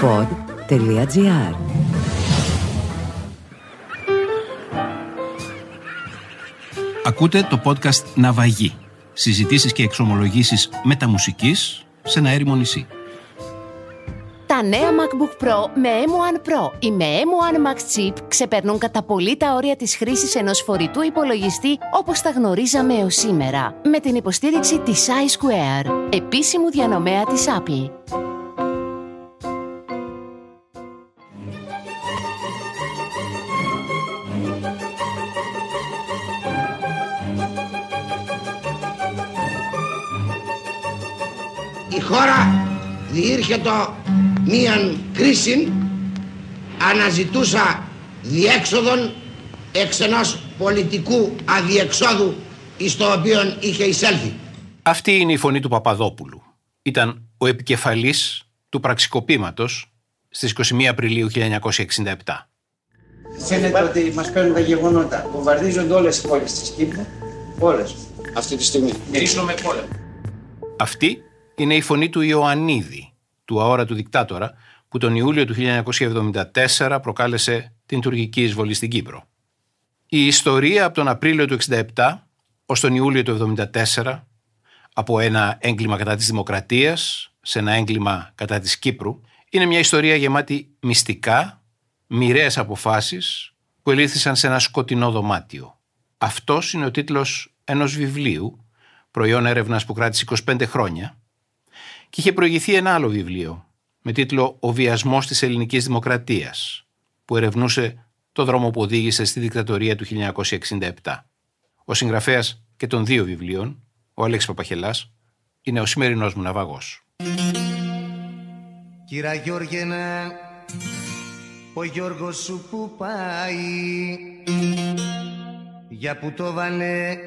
pod.gr Ακούτε το podcast «Ναυαγή». Συζητήσεις και εξομολογήσεις μεταμουσικής σε ένα έρημο νησί. Τα νέα MacBook Pro με M1 Pro ή με M1 Max Chip ξεπερνούν κατά πολύ τα όρια της χρήσης ενός φορητού υπολογιστή όπως τα γνωρίζαμε έως σήμερα, με την υποστήριξη της iSquare, επίσημου διανομέα της Apple. Χώρα διήρχετο μίαν κρίση αναζητούσα διέξοδον εξ ενός πολιτικού αδιεξόδου εις το οποίο είχε εισέλθει. Αυτή είναι η φωνή του Παπαδόπουλου. Ήταν ο επικεφαλής του πραξικοπήματος στις 21 Απριλίου 1967. Φαίνεται ότι μας παίρνουν τα γεγονότα. Βομβαρδίζονται όλες οι πόλεις της Κύπρου. Όλες. Αυτή τη στιγμή. Μυρίζουμε πόλεμο. Αυτή είναι η φωνή του Ιωαννίδη, του αόρατου δικτάτορα, που τον Ιούλιο του 1974 προκάλεσε την τουρκική εισβολή στην Κύπρο. Η ιστορία από τον Απρίλιο του 1967 ως τον Ιούλιο του 1974, από ένα έγκλημα κατά της δημοκρατίας σε ένα έγκλημα κατά της Κύπρου, είναι μια ιστορία γεμάτη μυστικά, μοιραίες αποφάσεις που ελήφθησαν σε ένα σκοτεινό δωμάτιο. Αυτός είναι ο τίτλος ενός βιβλίου, προϊόν έρευνας που κράτησε 25 χρόνια, και είχε προηγηθεί ένα άλλο βιβλίο με τίτλο «Ο βιασμός της ελληνικής δημοκρατίας» που ερευνούσε το δρόμο που οδήγησε στη δικτατορία του 1967. Ο συγγραφέας και των δύο βιβλίων, ο Αλέξης Παπαχελάς, είναι ο σημερινός μου ναυαγός. Κύρα Γιώργενα, ο Γιώργος σου που πάει Για που το βανε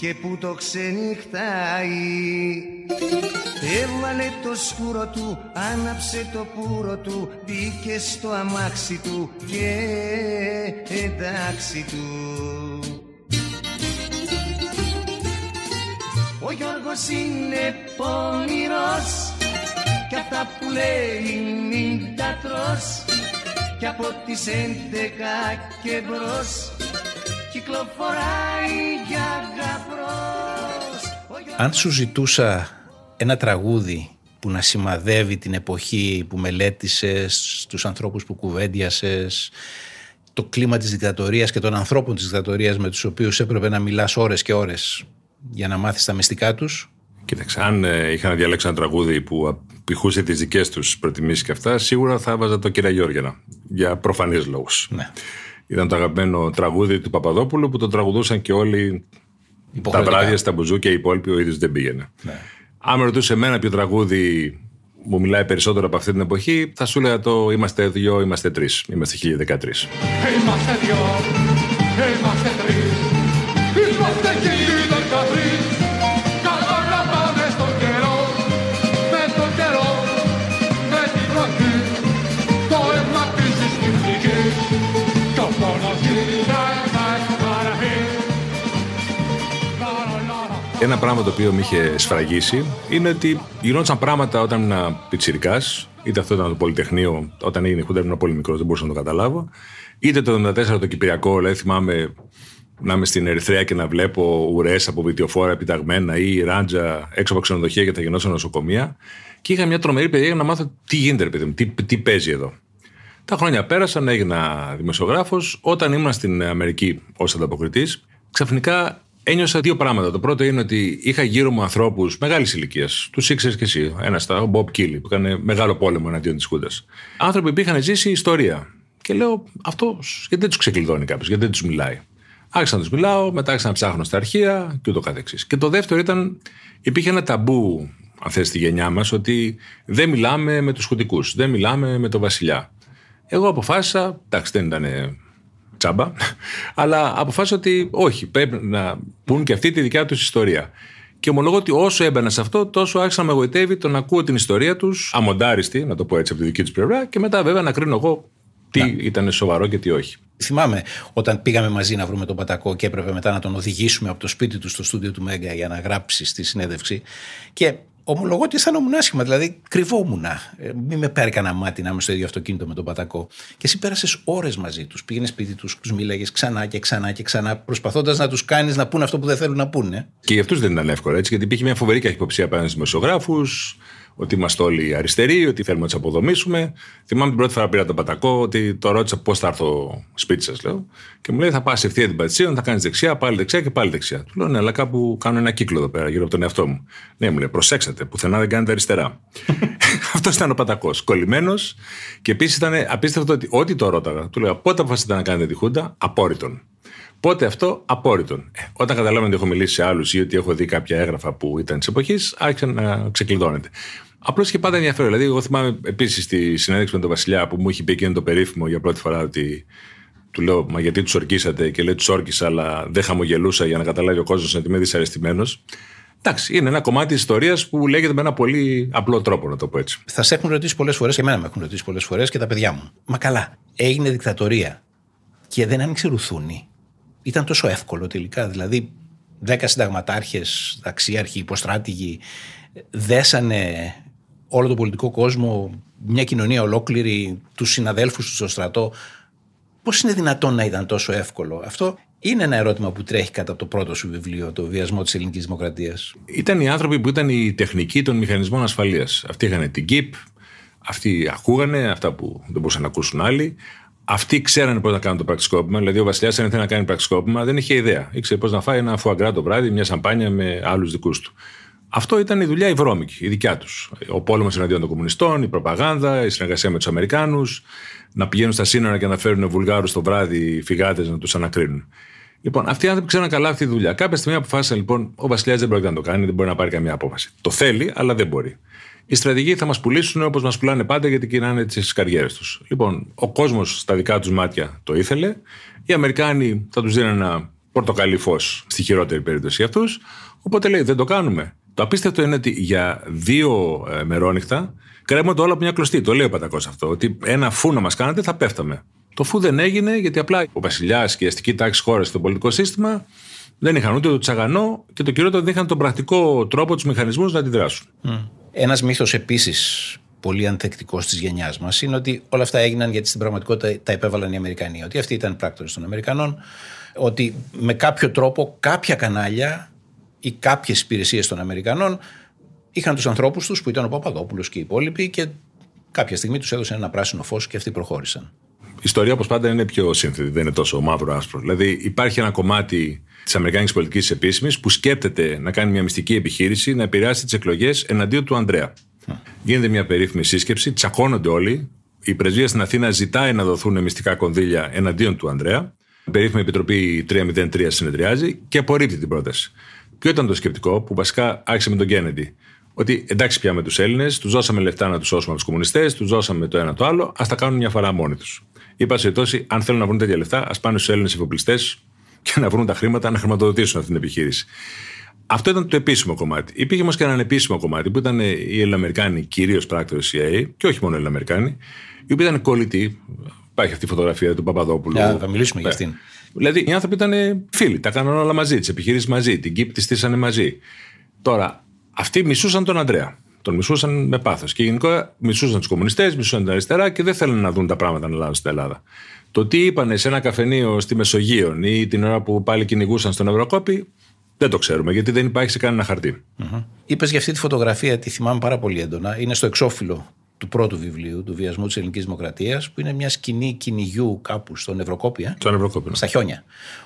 και που το ξενυχτάει. Έβαλε το σκούρο του, άναψε το πουρο του Μπήκε στο αμάξι του και εντάξει του. Ο Γιώργος είναι πονηρός Κι αυτά που λέει μην τα τρως. Κι από τις έντεκα και μπρος Κυκλοφοράει Αν σου ζητούσα ένα τραγούδι που να σημαδεύει την εποχή που μελέτησες, τους ανθρώπους που κουβέντιασες, το κλίμα της δικτατορίας και των ανθρώπων της δικτατορίας με τους οποίους έπρεπε να μιλάς ώρες και ώρες για να μάθεις τα μυστικά τους, Κοίταξε, αν ε, είχα να διαλέξω ένα τραγούδι που απηχούσε τις δικές τους προτιμήσεις και αυτά, σίγουρα θα έβαζα το κυρία Γιώργιανα. Για προφανείς λόγους. ναι, Ήταν το αγαπημένο τραγούδι του Παπαδόπουλου που το τραγουδούσαν και όλοι τα Υποχρεωτικά. βράδια στα μπουζούκια. Οι υπόλοιποι ο ίδιος δεν πήγαινε. ναι. Αν με ρωτούσε εμένα ποιο τραγούδι μου μιλάει περισσότερο από αυτή την εποχή, θα σου έλεγα το Είμαστε δύο, είμαστε τρεις. Είμαστε 1013. Είμαστε δυο, είμαστε τρεις Ένα πράγμα το οποίο με είχε σφραγίσει είναι ότι γινόντουσαν πράγματα όταν ήμουν πιτσυρικά, είτε αυτό ήταν το Πολυτεχνείο, όταν έγινε η Χούντα ήμουν πολύ μικρός, δεν μπορούσα να το καταλάβω. Είτε το 1994 το Κυπριακό, δηλαδή θυμάμαι να είμαι στην Ερυθρέα και να βλέπω ουρές από βιτιοφόρα επιταγμένα ή ράντζα έξω από ξενοδοχεία και θα γινόταν νοσοκομεία. Και είχα μια τρομερή παιδεία για να μάθω τι γίνεται, ρε παιδί μου, τι, τι παίζει εδώ. Τα χρόνια πέρασαν, έγινα δημοσιογράφος. Όταν ήμουν στην Αμερική ως ανταποκριτής, ξαφνικά ένιωσα δύο πράγματα. Το πρώτο είναι ότι είχα γύρω μου ανθρώπους μεγάλης ηλικίας. Τους ήξερες και εσύ. Ένας ήταν ο Μπομπ Κίλι, που έκανε μεγάλο πόλεμο εναντίον της Χούντας. Άνθρωποι που είχαν ζήσει ιστορία. Και λέω, αυτός γιατί δεν τους ξεκλειδώνει κάποιος, γιατί δεν τους μιλάει. Άρχισα να τους μιλάω, μετά άρχισα να ψάχνω στα αρχεία και ούτω καθεξής. Και το δεύτερο ήταν, υπήρχε ένα ταμπού, αν θες, στη γενιά μας, ότι δεν μιλάμε με τους χουτικού, δεν μιλάμε με τον Βασιλιά. Εγώ αποφάσισα, εντάξει δεν ήταν τσάμπα, αλλά αποφάσισα ότι όχι, πρέπει να πούν και αυτή τη δικιά τους ιστορία. Και ομολογώ ότι όσο έμπαινα σε αυτό, τόσο άρχισα να με γοητεύει το να ακούω την ιστορία τους, αμοντάριστη, να το πω έτσι από τη δική τους πλευρά, και μετά βέβαια να κρίνω εγώ τι ήταν σοβαρό και τι όχι. Θυμάμαι όταν πήγαμε μαζί να βρούμε τον Πατακό και έπρεπε μετά να τον οδηγήσουμε από το σπίτι του στο στούντιο του Μέγκα για να γράψει στη συνέντευξη. Και Ομολογώ ότι αισθάνομαι άσχημα. Δηλαδή, κρυβόμουν. Ε, μην με πάρει κανένα μάτι να είμαι στο ίδιο αυτοκίνητο με τον Πατακό. Και εσύ πέρασες ώρες μαζί τους. Πήγαινες σπίτι τους, τους μίλαγες ξανά και ξανά και ξανά, προσπαθώντας να τους κάνεις να πούνε αυτό που δεν θέλουν να πούνε. Και για αυτούς δεν ήταν εύκολο έτσι, γιατί υπήρχε μια φοβερή καχυποψία απέναντι στους δημοσιογράφους, ότι είμαστε όλοι αριστεροί, ότι θέλουμε να του αποδομήσουμε. Θυμάμαι την πρώτη φορά πήρα τον Πατακό, ότι το ρώτησα πώς θα έρθω σπίτι σας, λέω. Και μου λέει θα πας ευθεία την Πατησίων, θα κάνεις δεξιά, πάλι δεξιά και πάλι δεξιά. Του λέω ναι, αλλά κάπου κάνω ένα κύκλο εδώ πέρα γύρω από τον εαυτό μου. Ναι, μου λέει προσέξατε, πουθενά δεν κάνετε αριστερά. Αυτός ήταν ο Πατακός. Κολλημένος και επίσης ήταν απίστευτο ότι ό,τι το ρώταγα. Του λέω πότε αποφασίσατε να κάνετε τη Χούντα, απόρριτον. Πότε αυτό, απόρριτον. Ε, όταν καταλάβαινε ότι έχω μιλήσει σε άλλους ή ότι έχω δει κάποια έγγραφα που ήταν της εποχής, άρχισε να ξεκλειδώνεται. Απλώς και πάντα ενδιαφέρον. Δηλαδή, εγώ θυμάμαι επίσης στη συνέντευξη με τον Βασιλιά που μου είχε πει εκείνο το περίφημο για πρώτη φορά ότι του λέω, Μα γιατί τους ορκίσατε; και λέει τους όρκησα, αλλά δεν χαμογελούσα για να καταλάβει ο κόσμος ότι είμαι δυσαρεστημένος. Εντάξει, είναι ένα κομμάτι της ιστορίας που λέγεται με ένα πολύ απλό τρόπο, να το πω έτσι. Θα σε έχουν ρωτήσει πολλές φορές και εμένα με έχουν ρωτήσει πολλές φορές και τα παιδιά μου. Μα καλά, έγινε δικτατορία και δεν άνοιξε ρουθούνη. Ήταν τόσο εύκολο τελικά. Δηλαδή, δέκα συνταγματάρχες, αξίαρχοι, υποστράτηγοι, δέσανε όλο τον πολιτικό κόσμο, μια κοινωνία ολόκληρη, τους συναδέλφους τους στο στρατό. Πώς είναι δυνατόν να ήταν τόσο εύκολο; Αυτό είναι ένα ερώτημα που τρέχει κατά το πρώτο σου βιβλίο, το βιασμό της ελληνικής δημοκρατίας. Ήταν οι άνθρωποι που ήταν η τεχνική των μηχανισμών ασφαλείας. Αυτοί είχαν την ΚΙΠ, αυτοί ακούγανε αυτά που δεν μπορούσαν να ακούσουν άλλοι. Αυτοί ξέρανε πώς να κάνουν το πραξικόπημα. Δηλαδή, ο Βασιλιάς, αν ήθελε να κάνει πραξικόπημα, δεν είχε ιδέα. Ήξερε πώς να φάει ένα φουαγκρά το βράδυ, μια σαμπάνια με άλλους δικούς του. Αυτό ήταν η δουλειά η βρώμικη, η δικιά τους. Ο πόλεμος εναντίον των κομμουνιστών, η προπαγάνδα, η συνεργασία με τους Αμερικάνους, να πηγαίνουν στα σύνορα και να φέρουν Βουλγάρους το βράδυ φυγάτες να τους ανακρίνουν. Λοιπόν, αυτοί οι άνθρωποι ξέραν καλά αυτή τη δουλειά. Κάποια στιγμή αποφάσισαν λοιπόν, ο Βασιλιάς δεν πρόκειται να το κάνει, δεν μπορεί να πάρει καμία απόφαση. Το θέλει, αλλά δεν μπορεί. Οι στρατηγοί θα μας πουλήσουν όπως μας πουλάνε πάντα γιατί κυράνε τις καριέρες τους. Λοιπόν, ο κόσμος στα δικά τους μάτια το ήθελε. Οι Αμερικάνοι θα τους δίνουν ένα πορτοκαλί φως στη χειρότερη περίπτωση για αυτούς. Οπότε λέει, δεν το κάνουμε. Το απίστευτο είναι ότι για δύο ε, μερόνυχτα κρέμονται το όλο από μια κλωστή. Το λέει ο Πατακός αυτό. Ότι ένα φου να μας κάνετε θα πέφταμε. Το φου δεν έγινε γιατί απλά ο βασιλιάς και η αστική τάξη χώρας στο πολιτικό σύστημα δεν είχαν ούτε το τσαγανό και το κυριότερο δεν είχαν τον πρακτικό τρόπο, τους μηχανισμούς να αντιδράσουν. Mm. Ένας μύθος επίσης πολύ ανθεκτικός της γενιάς μας είναι ότι όλα αυτά έγιναν γιατί στην πραγματικότητα τα επέβαλαν οι Αμερικανοί. Ότι αυτοί ήταν πράκτορες των Αμερικανών, ότι με κάποιο τρόπο κάποια κανάλια ή κάποιες υπηρεσίες των Αμερικανών είχαν τους ανθρώπους τους που ήταν ο Παπαδόπουλος και οι υπόλοιποι και κάποια στιγμή τους έδωσαν ένα πράσινο φως και αυτοί προχώρησαν. Η ιστορία, όπως πάντα, είναι πιο σύνθετη, δεν είναι τόσο μαύρο-άσπρο. Δηλαδή, υπάρχει ένα κομμάτι της Αμερικάνικης πολιτικής επίσημης που σκέπτεται να κάνει μια μυστική επιχείρηση να επηρεάσει τις εκλογές εναντίον του Ανδρέα. Mm. Γίνεται μια περίφημη σύσκεψη, τσακώνονται όλοι. Η πρεσβεία στην Αθήνα ζητάει να δοθούν μυστικά κονδύλια εναντίον του Ανδρέα. Η περίφημη επιτροπή 303 συνεδριάζει και απορρίπτει την πρόταση. Ποιο ήταν το σκεπτικό που βασικά άρχισε με τον Κέννεντι. Ότι εντάξει πια με τους Έλληνες, τους δώσαμε λεφτά να τους σώσουμε από τους κομμουνιστές, τους δώσαμε το ένα το άλλο, ας τα κάνουν μια φορά μόνοι τους. Είπα σε τόση, αν θέλουν να βρουν τέτοια λεφτά, ας πάνε στους Έλληνες εφοπλιστές και να βρουν τα χρήματα να χρηματοδοτήσουν αυτή την επιχείρηση. Αυτό ήταν το επίσημο κομμάτι. Υπήρχε όμως και ένα ανεπίσημο κομμάτι που ήταν οι Ελληνοαμερικάνοι, κυρίως πράκτορες CIA, και όχι μόνο οι Ελληνοαμερικάνοι, οι οποίοι ήταν κολλητοί. Υπάρχει αυτή η φωτογραφία του Παπαδόπουλου. Yeah, θα μιλήσουμε για αυτήν. Δηλαδή οι άνθρωποι ήταν φίλοι, τα κάνανε όλα μαζί, τις επιχειρήσεις μαζί, την ΚΙΠ τη στήσανε μαζί. Τώρα, αυτοί μισούσαν τον Αντρέα. Τον μισούσαν με πάθος. Και γενικότερα μισούσαν τους κομμουνιστές, μισούσαν την αριστερά και δεν θέλουν να δουν τα πράγματα να αλλάζουν στην Ελλάδα. Το τι είπανε σε ένα καφενείο στη Μεσογείο ή την ώρα που πάλι κυνηγούσαν στον Ευρωκόπη, δεν το ξέρουμε γιατί δεν υπάρχει σε κανένα χαρτί. Mm-hmm. Είπες για αυτή τη φωτογραφία, τη θυμάμαι πάρα πολύ έντονα. Είναι στο εξώφυλλο του πρώτου βιβλίου, του Βιασμού της Ελληνικής Δημοκρατίας, που είναι μια σκηνή κυνηγιού κάπου στον Ευρωκόπια. Στον Ευρωκόπια. Στα χιόνια.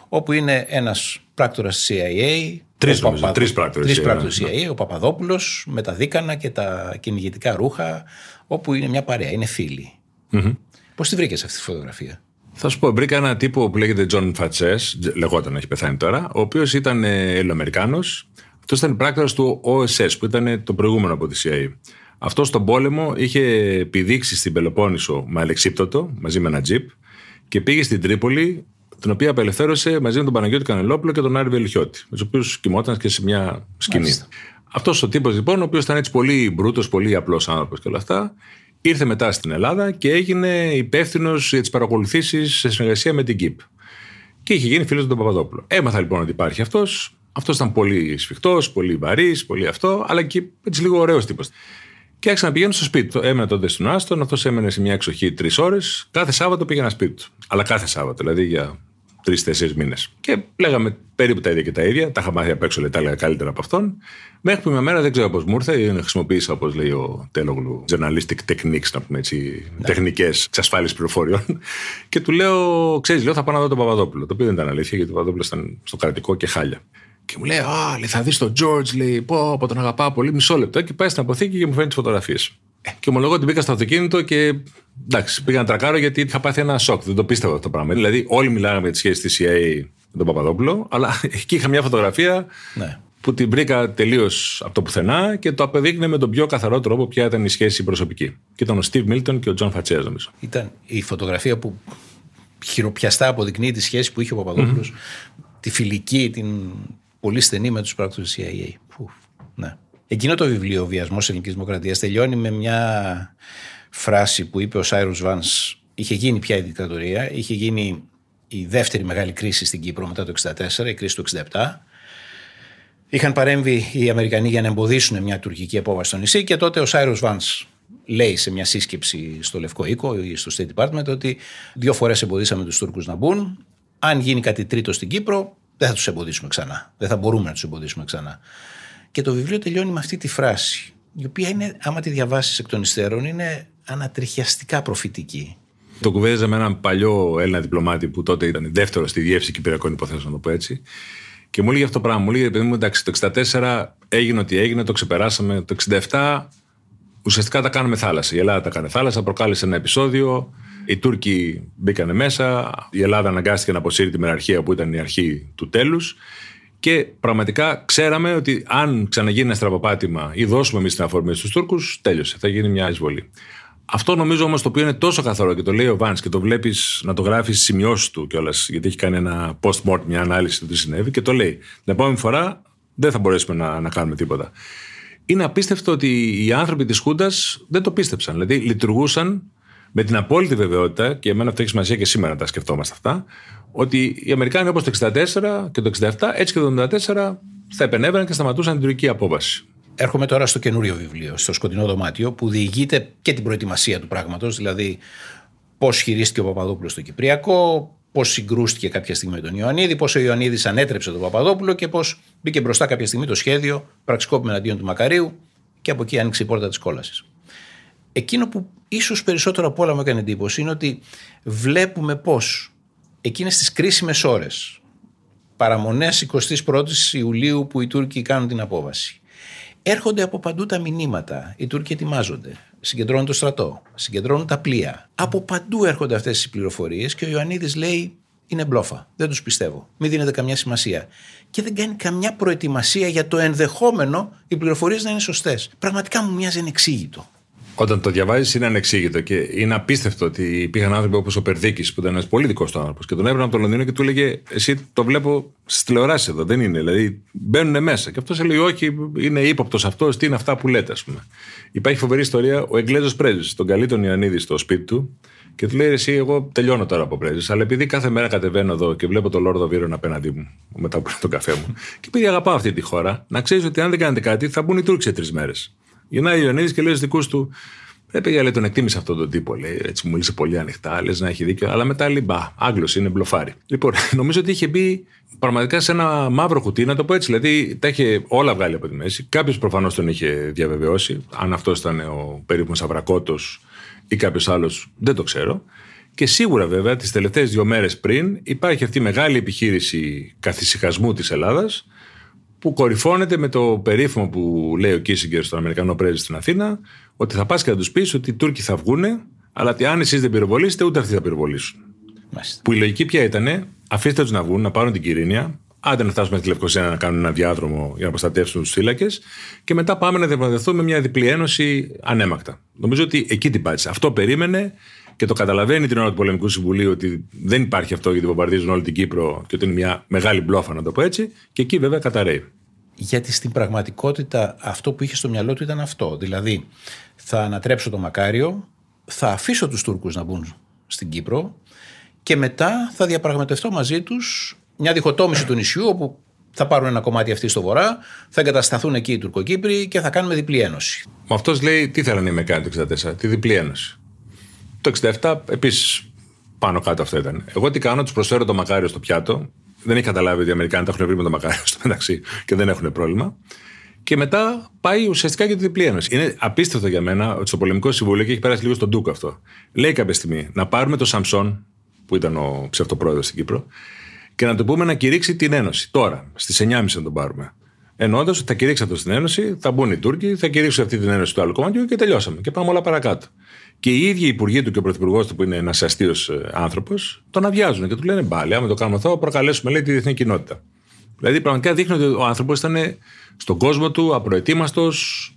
Όπου είναι ένας πράκτορας CIA. Τρεις Παπα... πράκτορες CIA. CIA, ο Παπαδόπουλος με τα δίκανα και τα κυνηγητικά ρούχα, όπου είναι μια παρέα, είναι φίλοι. Mm-hmm. Πώς τη βρήκες αυτή τη φωτογραφία; Θα σου πω, βρήκα ένα τύπο που λέγεται John Φατσές, λεγόταν, έχει πεθάνει τώρα, ο οποίος ήταν Ελληνοαμερικάνο. Αυτός ήταν πράκτορας του OSS, που ήταν το προηγούμενο από τη CIA. Αυτός στον πόλεμο είχε επιδείξει στην Πελοπόννησο με αλεξίπτωτο, μαζί με ένα τζιπ, και πήγε στην Τρίπολη, την οποία απελευθέρωσε μαζί με τον Παναγιώτη Κανελόπουλο και τον Άρη Βελιχιώτη, με τους οποίους κοιμόταν και σε μια σκηνή. Αυτός ο τύπος λοιπόν, ο οποίος ήταν έτσι πολύ μπρούτος, πολύ απλός άνθρωπος και όλα αυτά, ήρθε μετά στην Ελλάδα και έγινε υπεύθυνος για τις παρακολουθήσεις σε συνεργασία με την ΚΙΠ. Και είχε γίνει φίλος του τον Παπαδόπουλο. Έμαθα λοιπόν ότι υπάρχει αυτός, Αυτός ήταν πολύ σφιχτός, πολύ βαρύς, πολύ αυτό, αλλά και έτσι λίγο ωραίος τύπος. Και άρχισα να πηγαίνω στο σπίτι του. Έμενα τότε στον Άστον, αυτός έμενε σε μια εξοχή τρεις ώρες. Κάθε Σάββατο πήγαινα σπίτι του. Αλλά κάθε Σάββατο, δηλαδή για τρει-τέσσερι μήνες. Και λέγαμε περίπου τα ίδια και τα ίδια. Τα είχα μάθει απ' έξω, λέει, τα έλεγα καλύτερα από αυτόν. Μέχρι που μια μέρα δεν ξέρω πώς μου ήρθε, ή χρησιμοποίησα, όπως λέει ο Τέλογλου, journalistic techniques, να πούμε έτσι, ναι. τεχνικές εξασφάλιση πληροφοριών. και του λέω, ξέρεις, λέω, θα πάω να δω τον Παπαδόπουλο. Το οποίο δεν ήταν αλήθεια, γιατί ο Παπαδόπουλος ήταν στο κρατικό και χάλια. Και μου λέει, Α, λέει, θα δεις τον George, λέει, πω, πω τον αγαπάω πολύ, μισό λεπτό. Και πάει στην αποθήκη και μου φέρνει τις φωτογραφίες. Ε, και ομολογώ ότι μπήκα στο αυτοκίνητο και εντάξει, πήγα να τρακάρω γιατί είχα πάθει ένα σοκ. Δεν το πίστευα αυτό το πράγμα. Δηλαδή, όλοι μιλάγαμε για τη σχέση της CIA με τον Παπαδόπουλο, αλλά εκεί είχα μια φωτογραφία ναι. που την βρήκα τελείως από το πουθενά και το απεδείκνυε με τον πιο καθαρό τρόπο ποια ήταν η σχέση προσωπική. Και ήταν ο Steve Milton και ο Τζον Φατσέα, νομίζω. Ήταν η φωτογραφία που χειροπιαστά αποδεικνύει τη σχέση που είχε ο παπαδοπουλο τη φιλική, την πολύ στενή με τους πράκτορες τη CIA. ναι. Εκείνο το βιβλίο, Ο Βιασμός Ελληνικής Δημοκρατίας, τελειώνει με μια φράση που είπε ο Σάιρους Βαν. Είχε γίνει πια η δικτατορία, είχε γίνει η δεύτερη μεγάλη κρίση στην Κύπρο μετά το 1964, η κρίση του 1967. Είχαν παρέμβει οι Αμερικανοί για να εμποδίσουν μια τουρκική απόβαση στο νησί και τότε ο Σάιρους Βαν λέει σε μια σύσκεψη στο Λευκό Οίκο ή στο State Department ότι δύο φορές εμποδίσαμε τους Τούρκους να μπουν. Αν γίνει κάτι τρίτο στην Κύπρο, δεν θα τους εμποδίσουμε ξανά. Δεν θα μπορούμε να τους εμποδίσουμε ξανά. Και το βιβλίο τελειώνει με αυτή τη φράση, η οποία είναι, άμα τη διαβάσεις εκ των υστέρων, είναι ανατριχιαστικά προφητική. Το κουβέντιζα με έναν παλιό Έλληνα διπλωμάτη που τότε ήταν δεύτερο στη διεύθυνση Κυπριακών Υποθέσεων, να το πω έτσι. Και μου έλεγε αυτό το πράγμα. Μου έλεγε, παιδί μου, εντάξει, το 64 έγινε ό,τι έγινε, το ξεπεράσαμε. Το 67 ουσιαστικά τα κάνουμε θάλασσα. Η Ελλάδα τα κάνει θάλασσα, προκάλεσε ένα επεισόδιο. Οι Τούρκοι μπήκανε μέσα. Η Ελλάδα αναγκάστηκε να αποσύρει τη μεραρχία που ήταν η αρχή του τέλους. Και πραγματικά ξέραμε ότι αν ξαναγίνει ένα στραβοπάτημα ή δώσουμε εμείς την αφορμή στους Τούρκους, τέλειωσε. Θα γίνει μια εισβολή. Αυτό νομίζω όμως το οποίο είναι τόσο καθαρό και το λέει ο Βάνς και το βλέπεις να το γράφει στις σημειώσεις του κιόλας, γιατί έχει κάνει ένα post-mortem, μια ανάλυση του τι συνέβη και το λέει. Την επόμενη φορά δεν θα μπορέσουμε να, να κάνουμε τίποτα. Είναι απίστευτο ότι οι άνθρωποι της Χούντας δεν το πίστεψαν. Δηλαδή λειτουργούσαν με την απόλυτη βεβαιότητα, και εμένα αυτό έχει σημασία και σήμερα να τα σκεφτόμαστε αυτά, ότι οι Αμερικάνοι όπως το 64 και το 67, έτσι και το 74 θα επενέβαιναν και σταματούσαν την τουρκική απόβαση. Έρχομαι τώρα στο καινούριο βιβλίο, στο σκοτεινό δωμάτιο, που διηγείται και την προετοιμασία του πράγματος, δηλαδή πώς χειρίστηκε ο Παπαδόπουλος στο Κυπριακό, πώς συγκρούστηκε κάποια στιγμή με τον Ιωαννίδη, πώ ο Ιωαννίδης ανέτρεψε τον Παπαδόπουλο και πώς μπήκε μπροστά κάποια στιγμή το σχέδιο πραξικόπημα εναντίον του Μακαρίου και από εκεί άνοιξε η πόρτα της κόλασης. Εκείνο που ίσως περισσότερο από όλα μου έκανε εντύπωση είναι ότι βλέπουμε πώς εκείνες τις κρίσιμες ώρες, παραμονές 21η Ιουλίου που οι Τούρκοι κάνουν την απόβαση, έρχονται από παντού τα μηνύματα. Οι Τούρκοι ετοιμάζονται, συγκεντρώνουν το στρατό, συγκεντρώνουν τα πλοία. Από παντού έρχονται αυτές τι πληροφορίες και ο Ιωαννίδης λέει είναι μπλόφα. Δεν τους πιστεύω. Μην δίνετε καμιά σημασία. Και δεν κάνει καμιά προετοιμασία για το ενδεχόμενο οι πληροφορίες να είναι σωστές. Πραγματικά μου μοιάζει ανεξήγητο. Όταν το διαβάζεις είναι ανεξήγητο και είναι απίστευτο ότι υπήρχαν άνθρωποι όπως ο Περδίκης που ήταν ένας πολύ δικός του άνθρωπος και τον έβρανε από το Λονδίνο και του έλεγε Εσύ το βλέπω στις τηλεοράσεις εδώ, δεν είναι. Δηλαδή μπαίνουν μέσα. Και αυτός έλεγε Όχι, είναι ύποπτος αυτός, τι είναι αυτά που λέτε, ας πούμε. Υπάρχει φοβερή ιστορία. Ο Εγγλέζος πρέσβης τον καλεί τον Ιωαννίδη στο σπίτι του και του λέει: Εσύ, εγώ τελειώνω τώρα από πρέσβης. Αλλά επειδή κάθε μέρα κατεβαίνω εδώ και βλέπω τον Λόρδο Βίρον απέναντί μου, μετά από τον καφέ μου, και επειδή αγαπάω αυτή τη χώρα, να ξέρεις ότι αν δεν κάνετε κάτι θα μπουν οι Τούρκοι σε τρεις μέρες. Γυρνάει ο Ιωαννίδης και λέει στους δικούς του: Δεν πήγα, λέει, τον εκτίμησε αυτόν τον τύπο. Λέει, έτσι μου μίλησε πολύ ανοιχτά, λες να έχει δίκιο. Αλλά μετά λέει: Μπα, Άγγλος είναι μπλοφάρι. Λοιπόν, νομίζω ότι είχε μπει πραγματικά σε ένα μαύρο κουτί, να το πω έτσι. Δηλαδή τα είχε όλα βγάλει από τη μέση. Κάποιος προφανώς τον είχε διαβεβαιώσει. Αν αυτός ήταν ο περίπου Σαβρακότος ή κάποιος άλλος, δεν το ξέρω. Και σίγουρα βέβαια τις τελευταίες δύο μέρες πριν υπάρχει αυτή η μεγάλη επιχείρηση καθησυχασμού της Ελλάδας που κορυφώνεται με το περίφημο που λέει ο Κίσιγκερ στον Αμερικανό πρέσβη στην Αθήνα, ότι θα πας και θα τους πεις ότι οι Τούρκοι θα βγούνε, αλλά ότι αν εσείς δεν πυροβολήσετε, ούτε αυτοί θα πυροβολήσουν. Μάλιστα. Που η λογική ποια ήταν, αφήστε τους να βγουν, να πάρουν την Κυρίνια, άντε να φτάσουμε στη Λευκοσία να κάνουν ένα διάδρομο για να προστατεύσουν τους φύλακε και μετά πάμε να διαπραγματευτούμε μια διπλή ένωση ανέμακτα. Νομίζω ότι εκεί την πάτησε. Αυτό περίμενε και το καταλαβαίνει την ώρα του Πολεμικού Συμβουλίου ότι δεν υπάρχει αυτό γιατί βομβαρδίζουν όλη την Κύπρο και ότι είναι μια μεγάλη μπλόφα, να το πω έτσι. Και εκεί βέβαια καταραίει. Γιατί στην πραγματικότητα αυτό που είχε στο μυαλό του ήταν αυτό. Δηλαδή, θα ανατρέψω το Μακάριο, θα αφήσω τους Τούρκους να μπουν στην Κύπρο και μετά θα διαπραγματευτώ μαζί τους μια διχοτόμηση του νησιού όπου Θα πάρουν ένα κομμάτι αυτοί στο βορρά, θα εγκατασταθούν εκεί οι Τουρκοκύπροι και θα κάνουμε διπλή ένωση. Με αυτός λέει τι θέλανε οι Αμερικάνοι το 64, τη διπλή ένωση. Το 67 επίσης πάνω κάτω αυτό ήταν. Εγώ τι κάνω, τους προσφέρω το μακάριο στο πιάτο. Δεν έχει καταλάβει ότι οι Αμερικάνοι τα έχουν βρει με το μακάριο στο μεταξύ και δεν έχουν πρόβλημα. Και μετά πάει ουσιαστικά για τη διπλή ένωση. Είναι απίστευτο για μένα ότι στο πολεμικό συμβούλιο, και έχει περάσει λίγο στον Ντούκ αυτό, λέει κάποια στιγμή να πάρουμε το Σαμψόν, που ήταν ο ψευτοπρόεδρος στην Κύπρο, και να του πούμε να κηρύξει την Ένωση. Τώρα, στις 9.30 να τον πάρουμε. Εννοώντας ότι θα κηρύξει αυτό στην Ένωση, θα μπουν οι Τούρκοι, θα κηρύξουν αυτή την Ένωση του άλλου κομματιού και τελειώσαμε. Και πάμε όλα παρακάτω. Και οι ίδιοι οι υπουργοί του και ο πρωθυπουργός του, που είναι ένας αστείος άνθρωπος, τον αδειάζουν και του λένε μπάλε. Άμα το κάνουμε αυτό, προκαλέσουμε λέει τη διεθνή κοινότητα. Δηλαδή, πραγματικά δείχνει ότι ο άνθρωπος ήταν στον κόσμο του απροετοίμαστος,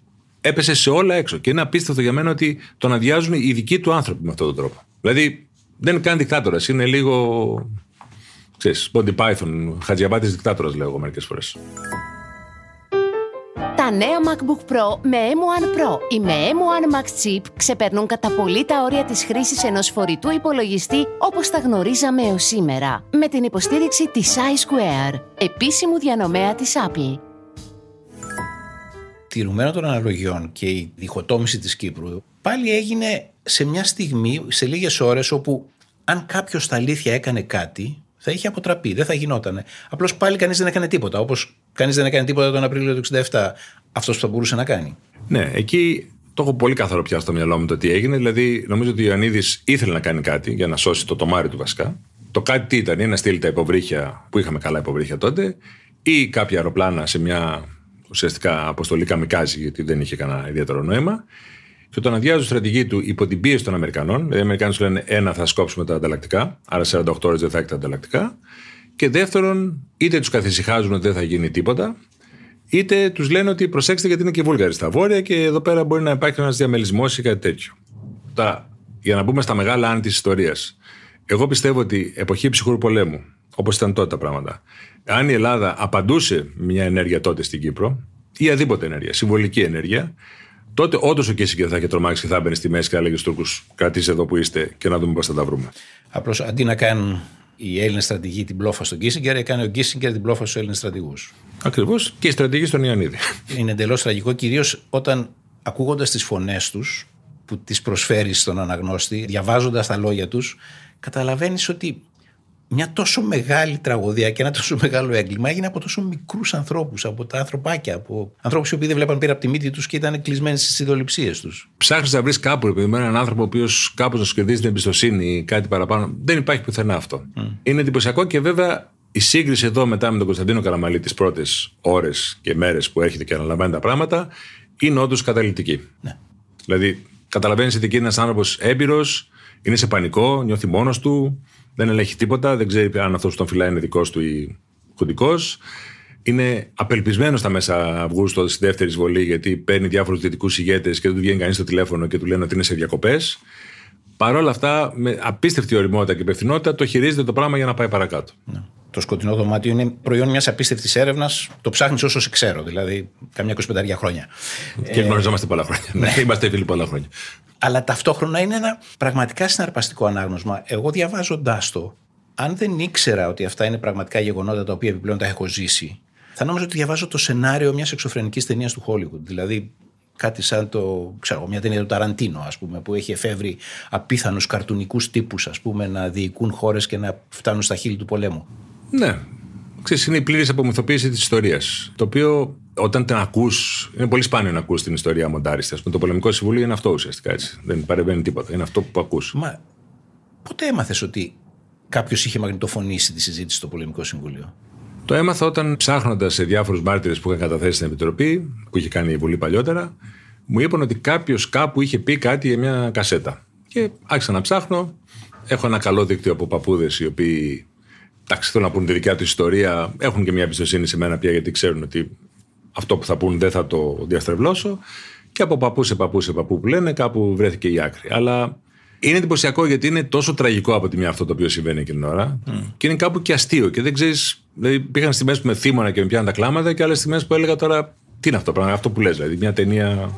έπεσε σε όλα έξω. Και είναι απίστευτο για μένα ότι τον αδειάζουν οι δικοί του άνθρωποι με αυτόν τον τρόπο. Δηλαδή, δεν είναι καν δικτάτορας, είναι λίγο. Ξέρεις, Body Python, χατζιαμπάτη δικτάτορας, λέω εγώ μερικές φορές. Τα νέα MacBook Pro με M1 Pro ή με M1 Max Chip ξεπερνούν κατά πολύ τα όρια της χρήσης ενός φορητού υπολογιστή όπως τα γνωρίζαμε έως σήμερα, με την υποστήριξη της iSquare, επίσημου διανομέα της Apple. Τηρουμένο των αναλογιών και η διχοτόμηση της Κύπρου πάλι έγινε σε μια στιγμή, σε λίγες ώρες όπου αν κάποιος στα αλήθεια έκανε κάτι θα είχε αποτραπεί, δεν θα γινότανε. Απλώς πάλι κανείς δεν έκανε τίποτα. Όπως κανείς δεν έκανε τίποτα τον Απρίλιο του 67. Αυτός που θα μπορούσε να κάνει. Ναι, εκεί το έχω πολύ καθαρό πια στο μυαλό μου το τι έγινε. Δηλαδή, νομίζω ότι ο Ιωαννίδης ήθελε να κάνει κάτι για να σώσει το τομάρι του βασικά. Το κάτι τι ήταν, ή να στείλει τα υποβρύχια, που είχαμε καλά υποβρύχια τότε, ή κάποια αεροπλάνα σε μια ουσιαστικά αποστολή καμικάζη, γιατί δεν είχε κανένα ιδιαίτερο νόημα και τον αδειάζουν στρατηγοί του υπό την πίεση των Αμερικανών. Δηλαδή, οι Αμερικάνοι σου λένε ένα, θα σκόψουμε τα ανταλλακτικά, άρα 48 ώρες δεν θα έχει τα ανταλλακτικά. Και δεύτερον, είτε τους καθησυχάζουν ότι δεν θα γίνει τίποτα, είτε τους λένε ότι προσέξτε γιατί είναι και Βούλγαροι στα βόρεια και εδώ πέρα μπορεί να υπάρχει ένας διαμελισμός ή κάτι τέτοιο. Τα, για να μπούμε στα μεγάλα αν της ιστορίας. Εγώ πιστεύω ότι εποχή ψυχρού πολέμου, όπως ήταν τότε τα πράγματα, αν η Ελλάδα απαντούσε μια ενέργεια τότε στην Κύπρο, ή αδίποτε ενέργεια, συμβολική ενέργεια, τότε όντως ο Κίσιγκερ θα είχε τρομάξει και θα έμπαινε στη μέση και θα έλεγε στους Τούρκους: Κρατήστε εδώ που είστε και να δούμε πώς θα τα βρούμε. Απλώς αντί να κάνουν οι Έλληνες στρατηγοί την πλόφα στον Κίσιγκερ, έκανε ο Κίσιγκερ την πλόφα στους Έλληνες στρατηγούς. Ακριβώς και η στρατηγή στον Ιωαννίδη. Είναι εντελώς τραγικό, κυρίως όταν ακούγοντας τις φωνές τους που τις προσφέρεις στον αναγνώστη, διαβάζοντας τα λόγια τους, καταλαβαίνεις ότι μια τόσο μεγάλη τραγωδία και ένα τόσο μεγάλο έγκλημα έγινε από τόσο μικρούς ανθρώπους, από τα ανθρωπάκια, από ανθρώπους οι οποίοι δεν βλέπαν πέρα από τη μύτη τους και ήταν κλεισμένοι στις ιδεολειψίες τους. Ψάχνεις να βρεις κάπου επειδή με έναν άνθρωπο ο οποίος κάπως να σου κερδίσει την εμπιστοσύνη ή κάτι παραπάνω. Δεν υπάρχει πουθενά αυτό. Mm. Είναι εντυπωσιακό και βέβαια η σύγκριση εδώ μετά με τον Κωνσταντίνο Καραμαλή τις πρώτες ώρες και μέρες που έρχεται και αναλαμβάνει τα πράγματα είναι όντως καταλητική. Ναι. Δηλαδή, καταλαβαίνεις ότι είναι ένας άνθρωπος έμπειρος, είναι σε πανικό, νιώθει μόνος του, δεν ελέγχει τίποτα, δεν ξέρει αν αυτός που τον φυλάει είναι δικός του ή χουντικό. Είναι απελπισμένος στα μέσα Αυγούστου στη δεύτερη εισβολή, γιατί παίρνει διάφορους δυτικούς ηγέτες και δεν του βγαίνει κανείς στο τηλέφωνο και του λένε ότι είναι σε διακοπές. Παρ' όλα αυτά, με απίστευτη οριμότητα και υπευθυνότητα, το χειρίζεται το πράγμα για να πάει παρακάτω. Ναι. Το σκοτεινό δωμάτιο είναι προϊόν μιας απίστευτης έρευνας. Το ψάχνεις όσο σε ξέρω, δηλαδή καμιά 25 χρόνια. Και γνωριζόμαστε πολλά χρόνια. Ναι. Είμαστε φίλοι πολλά χρόνια αλλά ταυτόχρονα είναι ένα πραγματικά συναρπαστικό ανάγνωσμα. Εγώ διαβάζοντάς το, αν δεν ήξερα ότι αυτά είναι πραγματικά γεγονότα τα οποία επιπλέον τα έχω ζήσει, θα νόμιζα ότι διαβάζω το σενάριο μιας εξωφρενικής ταινίας του Hollywood. Δηλαδή κάτι σαν το, ξέρω, μια ταινία του Ταραντίνο, ας πούμε, που έχει εφεύρει απίθανους καρτουνικούς τύπους, ας πούμε, να διοικούν χώρες και να φτάνουν στα χείλη του πολέμου. Ναι. Ξέρεις, είναι η πλήρης απομυθοποίηση της ιστορίας. Το οποίο όταν την ακούς, είναι πολύ σπάνιο να ακούς την ιστορία μοντάριστη. Το πολεμικό συμβούλιο είναι αυτό ουσιαστικά έτσι. Δεν παρεμβαίνει τίποτα. Είναι αυτό που ακούς. Μα πότε έμαθες ότι κάποιος είχε μαγνητοφωνήσει τη συζήτηση στο πολεμικό συμβούλιο; Το έμαθα όταν ψάχνοντας σε διάφορους μάρτυρες που είχαν καταθέσει στην Επιτροπή, που είχε κάνει η Βουλή παλιότερα, μου είπαν ότι κάποιος κάπου είχε πει κάτι για μια κασέτα. Και άρχισα να ψάχνω. Έχω ένα καλό δίκτυο από παππούδες οι οποίοι εντάξει, θέλουν να πούν τη δικιά τους ιστορία, έχουν και μια εμπιστοσύνη σε μένα πια γιατί ξέρουν ότι αυτό που θα πούν δεν θα το διαστρεβλώσω. Και από παππού σε παππού σε παππού που λένε, κάπου βρέθηκε η άκρη. Αλλά είναι εντυπωσιακό γιατί είναι τόσο τραγικό από τη μία αυτό το οποίο συμβαίνει εκείνη την ώρα. Mm. Και είναι κάπου και αστείο. Και δεν ξέρεις. Δηλαδή πήγαν στιγμέ που με θύμωνα και με πιάνουν τα κλάματα και άλλες στιγμές που έλεγα τώρα τι είναι αυτό πράγμα, αυτό που λες. Δηλαδή μια ταινία.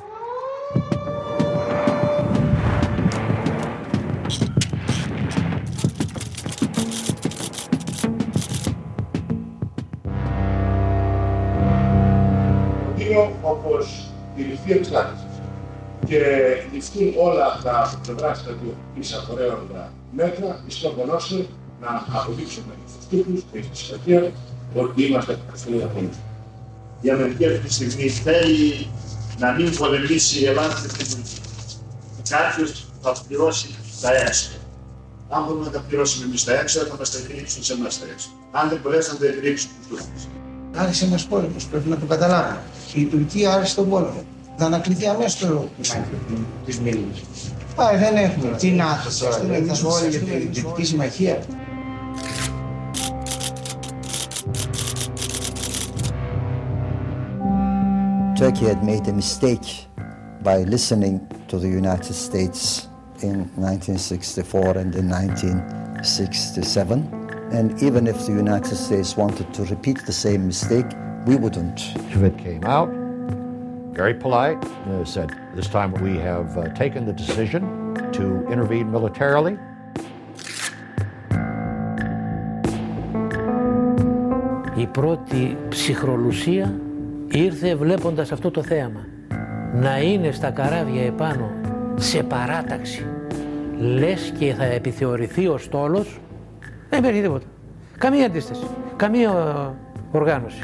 Είναι όπως τη ληφθή εξάρτησης και ληφθούν όλα τα πλευρά στρατιωτικής απορρέοντα μέτρα εις τον να αποδείξουμε στους τύπους και στη συμμετία ότι είμαστε καταστημένοι από εμείς. Η Αμερική αυτή τη στιγμή θέλει να μην πολεμήσει η Ελλάδα στην πολιτική. Κάποιος θα πληρώσει τα έξοδα. Αν μπορούμε να τα πληρώσουμε εμείς τα έξοδα, θα μας τα επιλήξουν σε εμάς τα έξοδα. Αν δεν μπορέσουν να τα επιλήξουν τους Τούρκου. Άρχισε ένας πόλεμος, πρέπει να το καταλάβουμε. Η Τουρκία άρχισε τον πόλεμο. Θα ανακληθεί αμέσως το της Μίλης. Πάει, δεν έχουμε. Τι ΝΑΤΟ τώρα, δεν θα σου για τη Δυτική Συμμαχία. Turkey had made a mistake by listening to the United States in 1964 and in 1967. And even if the United States wanted to repeat the same mistake, we wouldn't. Schmidt came out, very polite, uh, said, This time we have uh, taken the decision to intervene militarily. Η πρώτη ψυχρολουσία ήρθε βλέποντας αυτό το θέαμα. Να είναι στα καράβια επάνω σε παράταξη. Λες και θα επιθεωρηθεί ο στόλος. Δεν υπάρχει τίποτα. Καμία αντίσταση. Καμία ε, οργάνωση.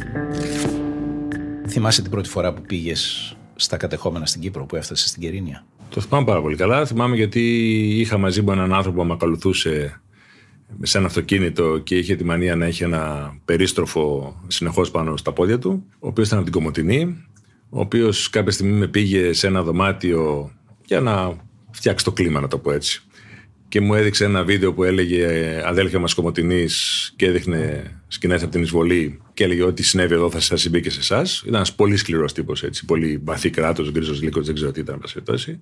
Θυμάσαι την πρώτη φορά που πήγες στα κατεχόμενα στην Κύπρο, που έφτασες στην Κερίνια; Το θυμάμαι πάρα πολύ καλά. Θυμάμαι γιατί είχα μαζί μου έναν άνθρωπο που με ακολουθούσε σε ένα αυτοκίνητο και είχε τη μανία να έχει ένα περίστροφο συνεχώς πάνω στα πόδια του, ο οποίος ήταν από την Κομωτινή, ο οποίος κάποια στιγμή με πήγε σε ένα δωμάτιο για να φτιάξει το κλίμα, να το πω έτσι. Και μου έδειξε ένα βίντεο που έλεγε Αδέλφια μας Κομωτινής και έδειχνε σκηνές από την εισβολή και έλεγε Ό,τι συνέβη εδώ θα σας συμβεί και σε εσάς. Ήταν ένας πολύ σκληρός τύπος έτσι. Πολύ βαθύ κράτος, γκρίζος λύκος, δεν ξέρω τι ήταν, περιπτώσει.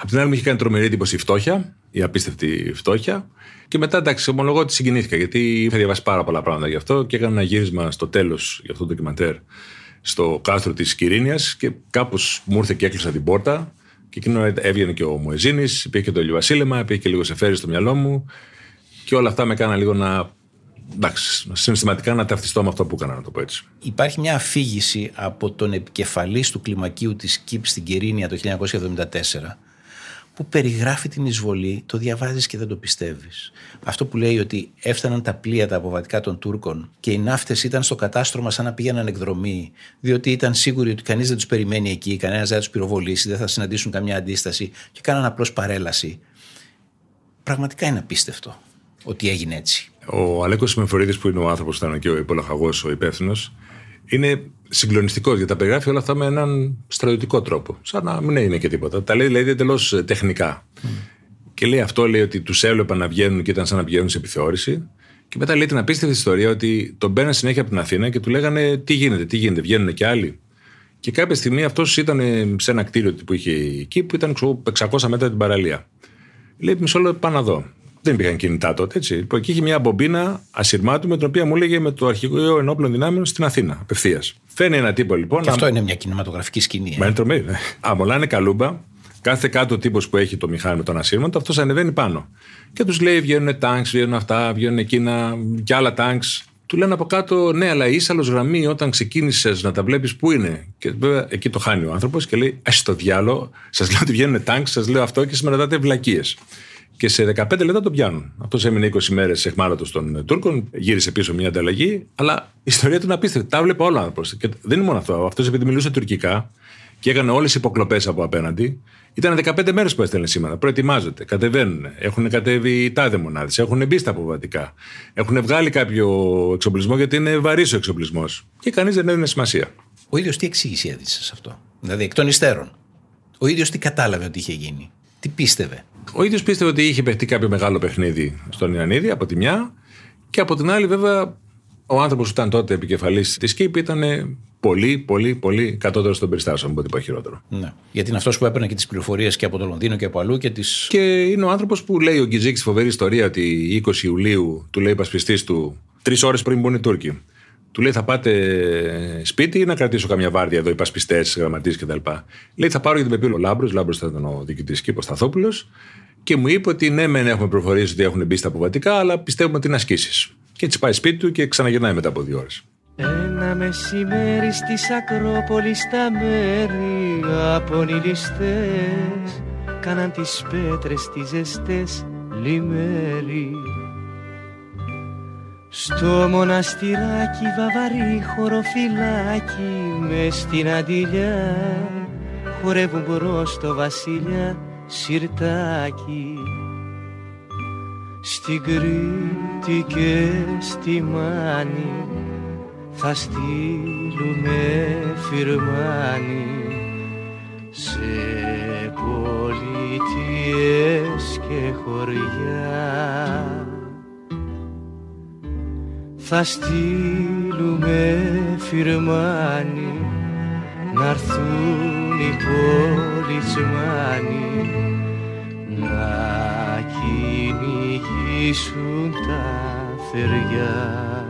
Απ' την άλλη μου είχε κάνει τρομερή εντύπωση η φτώχεια, η απίστευτη φτώχεια. Και μετά, εντάξει, ομολογώ ότι συγκινήθηκα γιατί είχα διαβάσει πάρα πολλά πράγματα γι' αυτό και έκανα ένα γύρισμα στο τέλος για αυτό το ντοκιμαντέρ στο κάστρο της Κυρίνια και κάπως μου ήρθε και έκλεισα την πόρτα. Και εκείνο έβγαινε και ο Μουεζίνη, υπήρχε και το ηλιοβασίλεμα, υπήρχε και λίγο σεφέρι στο μυαλό μου. Και όλα αυτά με έκαναν λίγο να. Εντάξει, συναισθηματικά να ταυτιστώ με αυτό που έκανα, να το πω έτσι. Υπάρχει μια αφήγηση από τον επικεφαλής του κλιμακίου της ΚΙΠ στην Κερίνια το 1974 που περιγράφει την εισβολή, το διαβάζεις και δεν το πιστεύεις. Αυτό που λέει ότι έφταναν τα πλοία τα αποβατικά των Τούρκων και οι ναύτες ήταν στο κατάστρωμα σαν να πήγαιναν εκδρομή, διότι ήταν σίγουροι ότι κανείς δεν τους περιμένει εκεί, κανένας δεν θα τους πυροβολήσει, δεν θα συναντήσουν καμιά αντίσταση και κάναν απλώς παρέλαση. Πραγματικά είναι απίστευτο ότι έγινε έτσι. Ο Αλέκος Μεφορίδη, που είναι ο άνθρωπος που ήταν και ο υπολαχαγό, ο υπεύθυνος, είναι συγκλονιστικός γιατί τα περιγράφει όλα αυτά με έναν στρατιωτικό τρόπο. Σαν να μην είναι και τίποτα. Τα λέει δηλαδή εντελώς τεχνικά. Mm. Και λέει αυτό, λέει ότι τους έβλεπα να βγαίνουν και ήταν σαν να βγαίνουν σε επιθεώρηση. Και μετά λέει την απίστευτη ιστορία ότι τον μπαίναν συνέχεια από την Αθήνα και του λέγανε τι γίνεται, τι γίνεται, βγαίνουν και άλλοι. Και κάποια στιγμή αυτός ήταν σε ένα κτίριο που είχε εκεί που ήταν 600 μέτρα την παραλία. Λέει μισό λεπτό πάνω να δω. Δεν υπήρχαν κινητά τότε, έτσι. Λοιπόν, εκεί είχε μια μπομπίνα ασυρμάτου με την οποία μου έλεγε με το αρχηγείο ενόπλων δυνάμεων στην Αθήνα, απευθείας. Φαίνει ένα τύπο λοιπόν. Και αυτό είναι μια κινηματογραφική σκηνή. Μα είναι τρομερή. Ναι. Αμολάνε καλούμπα. Κάθε κάτω τύπος που έχει το μηχάνημα των ασύρματων, αυτός ανεβαίνει πάνω. Και τους λέει: Βγαίνουν τάγκς, βγαίνουν αυτά, βγαίνουν εκείνα και άλλα τάγκς. Του λένε από κάτω: Ναι, αλλά η ίσαλος γραμμή όταν ξεκίνησες να τα βλέπεις, πού είναι; Και βέβαια εκεί το χάνει ο άνθρωπος και λέει: Α το διάλογο, σας λέω ότι βγαίνουν τάγκς, σας λέω αυτό και σα ρωτάτε βλακίες. Και σε 15 λεπτά το πιάνουν. Αυτός έμεινε 20 μέρες εχμάλωτος των Τούρκων, γύρισε πίσω μια ανταλλαγή, αλλά η ιστορία του είναι απίστευτη. Τα βλέπει όλα άνθρωπο. Και δεν είναι μόνο αυτό. Αυτός επειδή μιλούσε τουρκικά και έκανε όλες τις υποκλοπές από απέναντι, ήταν 15 μέρες που έστελνε σήμερα. Προετοιμάζονται, κατεβαίνουν, έχουν κατέβει τάδε μονάδες, έχουν μπει στα αποβατικά, έχουν βγάλει κάποιο εξοπλισμό γιατί είναι βαρύς ο εξοπλισμός. Και κανείς δεν έδινε σημασία. Ο ίδιος τι εξήγηση έδειξε σε αυτό; Δηλαδή εκ των υστέρων. Ο ίδιος τι κατάλαβε ότι είχε γίνει; Τι πίστευε; Ο ίδιος πίστευε ότι είχε παιχτεί κάποιο μεγάλο παιχνίδι στον Ιωαννίδη από τη μια και από την άλλη, βέβαια, ο άνθρωπος που ήταν τότε επικεφαλής της ΚΙΠ ήταν πολύ, πολύ, πολύ κατώτερος των περιστάσεων, από ό,τι πω χειρότερο. Ναι. Γιατί είναι αυτός που έπαιρνε και τις πληροφορίες και από το Λονδίνο και από αλλού. Και, τις... και είναι ο άνθρωπος που λέει ο Γκυζίκ στη φοβερή ιστορία ότι 20 Ιουλίου του λέει πασπιστής του τρεις ώρες πριν μπουν οι Τούρκοι. Του λέει θα πάτε σπίτι ή να κρατήσω καμιά βάρδια εδώ, οι πασπιστές, γραμματείς κτλ. Λέει θα πάρω γιατί με πήρε ο Λάμπρος. Λάμπρος ήταν ο διοικητής και ο Σταθόπουλος. Και μου είπε ότι ναι, μεν έχουμε προφορήσει ότι έχουν μπει στα αποβατικά, αλλά πιστεύουμε ότι είναι ασκήσεις. Και έτσι πάει σπίτι του και ξαναγυρνάει μετά από δύο ώρες. Ένα μεσημέρι στις Ακρόπολης τα μέρη απονηλιστές Κάναν τις πέτρες τις ζεστές λιμέρι Στο μοναστηράκι βαβαρή χωροφυλάκι μες στην αντιλιά χορεύουν μπρος το βασιλιά σιρτάκι. Στην Κρήτη και στη Μάνη θα στείλουμε φυρμάνι σε πολιτείες και χωριά θα στείλουμε φυρμάνι να έρθουν οι πολιτσμάνοι να κυνηγήσουν τα θεριά.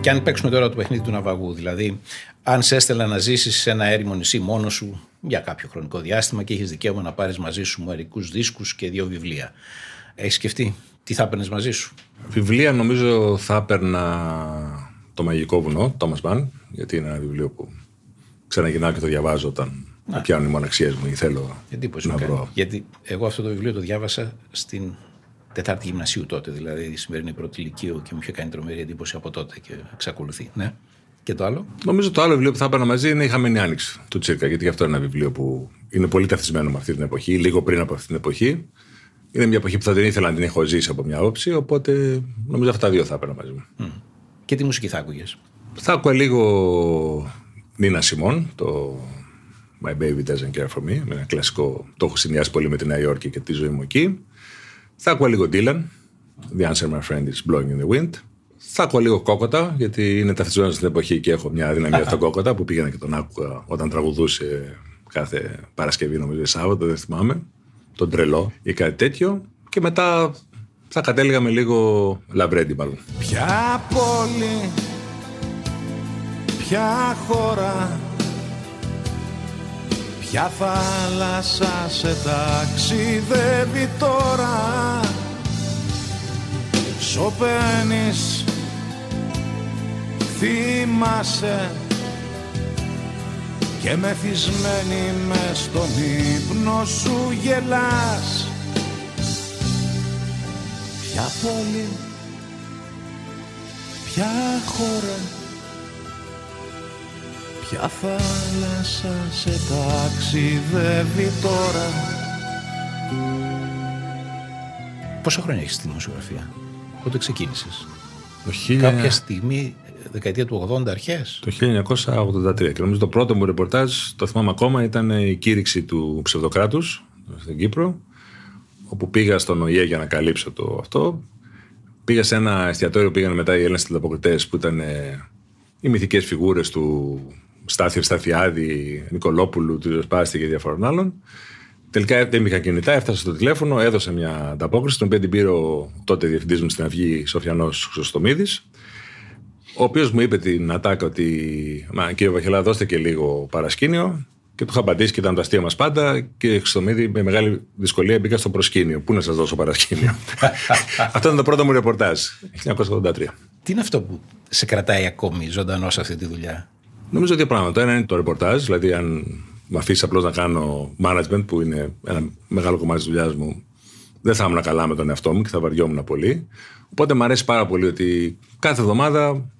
Και αν παίξουμε τώρα το παιχνίδι του ναυαγού, δηλαδή αν σε έστελα να ζήσεις σε ένα έρημο νησί μόνο σου για κάποιο χρονικό διάστημα και έχεις δικαίωμα να πάρεις μαζί σου μερικούς δίσκους και δύο βιβλία. Έχεις σκεφτεί; Τι θα έπαιρνες μαζί σου; Βιβλία νομίζω θα έπαιρνα το Μαγικό Βουνό, Thomas Mann, γιατί είναι ένα βιβλίο που ξαναγυρνάω και το διαβάζω όταν να. πιάνουν οι μοναξίες μου ή θέλω Εντύπωση να βρω. Γιατί εγώ αυτό το βιβλίο το διάβασα στην Τετάρτη Γυμνασίου τότε, δηλαδή η σημερινή πρώτη ηλικίου και μου είχε κάνει τρομερή εντύπωση από τότε και εξακολουθεί. Ναι. Και το άλλο; Νομίζω το άλλο βιβλίο που θα έπαιρνα μαζί είναι η Χαμένη Άνοιξη του Τσίρκα, γιατί αυτό είναι ένα βιβλίο που είναι πολύ ταυτισμένο με αυτή την εποχή, λίγο πριν από αυτή την εποχή. Είναι μια εποχή που θα την ήθελα να την έχω ζήσει από μια όψη, οπότε νομίζω αυτά τα δύο θα έπαιρνα μαζί μου. Mm. Και τι μουσική θα άκουγες; Θα άκουγα λίγο Νίνα Σιμών, το My Baby Doesn't Care For Me, με ένα κλασικό, το έχω συνδυάσει πολύ με τη Νέα Υόρκη και τη ζωή μου εκεί. Θα ακούω λίγο Dylan, The Answer My Friend is Blowing in the Wind. Θα ακούω λίγο κόκοτα, γιατί είναι ταυτισμένος στην εποχή και έχω μια δυναμία στον κόκοτα που πήγαινα και τον άκουγα όταν τραγουδούσε κάθε Παρασκευή, νομίζω, Σάββατο, δεν θυμάμαι. Τον τρελό ή κάτι τέτοιο. Και μετά θα κατέληγα με λίγο λαμπρέντι, μάλλον. Ποια πόλη, ποια χώρα Ποια θάλασσα σε ταξιδεύει τώρα Σωπαίνεις Θυμάσαι Και μεθυσμένη με στον ύπνο σου γελάς. Ποια πόλη Ποια χώρα Ποια θάλασσα σε ταξιδεύει τώρα. Πόσα χρόνια έχεις στη δημοσιογραφία, πότε ξεκίνησες; Το χίλια... Κάποια στιγμή, δεκαετία του 80 αρχές Το 1983 και νομίζω το πρώτο μου ρεπορτάζ, το θυμάμαι ακόμα, ήταν η κήρυξη του ψευδοκράτους στην Κύπρο όπου πήγα στον ΟΗΕ για να καλύψω το αυτό. Πήγα σε ένα εστιατόριο, πήγαν μετά οι Έλληνες τηλεποκριτές που ήταν οι μυθικές φιγούρες του Στάθιο Σταθιάδη, Νικολόπουλου, του Σπάστη και διαφορών άλλων. Τελικά δεν είχα κινητά, έφτασα στο τηλέφωνο, έδωσα μια ανταπόκριση, τον οποίο την πήρε ο τότε διευθυντής μου στην Αυγή, Σοφιανός Χρυσοστομίδης, ο οποίος μου είπε την ατάκα ότι, Μα κύριε Βαχελά, δώστε και λίγο παρασκήνιο. Και του είχα απαντήσει και ήταν το αστείο μας πάντα. Και Χρυσοστομίδη με μεγάλη δυσκολία μπήκα στο προσκήνιο. Πού να σας δώσω παρασκήνιο; αυτό ήταν το πρώτο μου ρεπορτάζ, 1983. Τι είναι αυτό που σε κρατάει ακόμη ζωντανό σε αυτή τη δουλειά, Νομίζω δύο πράγματα. Ένα είναι το ρεπορτάζ, δηλαδή αν με αφήσεις απλώς να κάνω management, που είναι ένα μεγάλο κομμάτι της δουλειάς μου, δεν θα ήμουν καλά με τον εαυτό μου και θα βαριόμουν πολύ. Οπότε μου αρέσει πάρα πολύ ότι κάθε εβδομάδα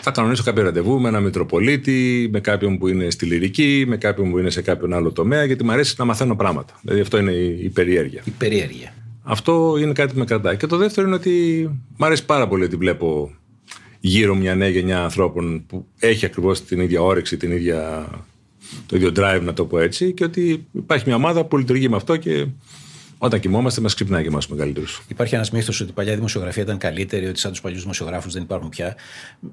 θα κανονίσω κάποιο ραντεβού με ένα Μητροπολίτη, με κάποιον που είναι στη λυρική, με κάποιον που είναι σε κάποιον άλλο τομέα, γιατί μου αρέσει να μαθαίνω πράγματα. Δηλαδή αυτό είναι η περιέργεια. Η περιέργεια. Αυτό είναι κάτι που με κρατάει. Και το δεύτερο είναι ότι μου αρέσει πάρα πολύ ότι βλέπω γύρω μια νέα γενιά ανθρώπων που έχει ακριβώς την ίδια όρεξη, την ίδια, το ίδιο drive, να το πω έτσι, και ότι υπάρχει μια ομάδα που λειτουργεί με αυτό και όταν κοιμόμαστε, μας ξυπνάει και εμάς μεγαλύτερους. Υπάρχει ένας μύθος ότι η παλιά δημοσιογραφία ήταν καλύτερη, ότι σαν τους παλιούς δημοσιογράφους δεν υπάρχουν πια.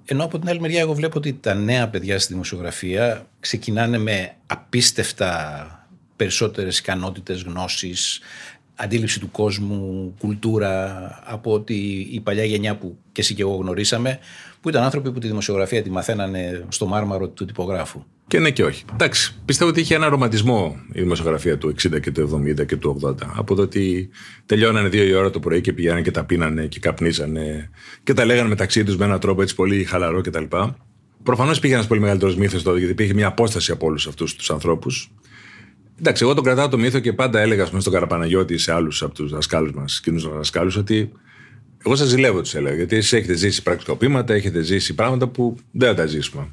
Ενώ από την άλλη μεριά, εγώ βλέπω ότι τα νέα παιδιά στη δημοσιογραφία ξεκινάνε με απίστευτα περισσότερες ικανότητες, γνώσει, αντίληψη του κόσμου, κουλτούρα από ότι η παλιά γενιά που και εσύ και εγώ γνωρίσαμε, που ήταν άνθρωποι που τη δημοσιογραφία τη μαθαίνανε στο μάρμαρο του τυπογράφου. Και ναι και όχι. Εντάξει, πιστεύω ότι είχε ένα ρομαντισμό η δημοσιογραφία του 60 και του 70 και του 80. Από το ότι τελειώνανε δύο η ώρα το πρωί και πηγαίνανε και τα πίνανε και καπνίζανε και τα λέγανε μεταξύ τους με έναν τρόπο έτσι πολύ χαλαρό κτλ. Προφανώς υπήρχε ένας πολύ μεγαλύτερος μύθος τότε, γιατί υπήρχε μια απόσταση από όλους αυτούς τους ανθρώπους. Εντάξει, εγώ τον κρατάω το μύθο και πάντα έλεγα στον Καραπαναγιώτη σε άλλους από τους δασκάλους μας, κοινού δασκάλους, ότι εγώ σας ζηλεύω, τους έλεγα. Γιατί εσείς έχετε ζήσει πρακτικοπήματα, έχετε ζήσει πράγματα που δεν θα τα ζήσουμε.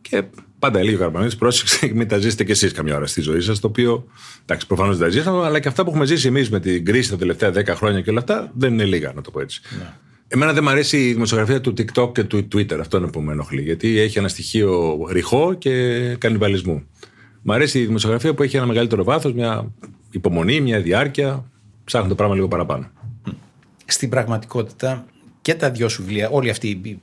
Και πάντα έλεγε ο Καραπαναγιώτη, πρόσεξε, μην τα ζήσετε κι εσείς καμιά ώρα στη ζωή σας. Το οποίο, εντάξει, προφανώς δεν τα ζήσαμε, αλλά και αυτά που έχουμε ζήσει εμείς με την κρίση τα τελευταία 10 χρόνια και όλα αυτά δεν είναι λίγα, να το πω έτσι. Ναι. Εμένα δεν μου αρέσει η δημοσιογραφία του TikTok και του Twitter. Αυτό είναι που με ενοχλεί. Γιατί έχει ένα στοιχείο ρηχό και κανιβαλισμού. Μ' αρέσει η δημοσιογραφία που έχει ένα μεγαλύτερο βάθος, μια υπομονή, μια διάρκεια. Ψάχνω το πράγμα λίγο παραπάνω. Στην πραγματικότητα και τα δυο σου βιβλία, όλη αυτή.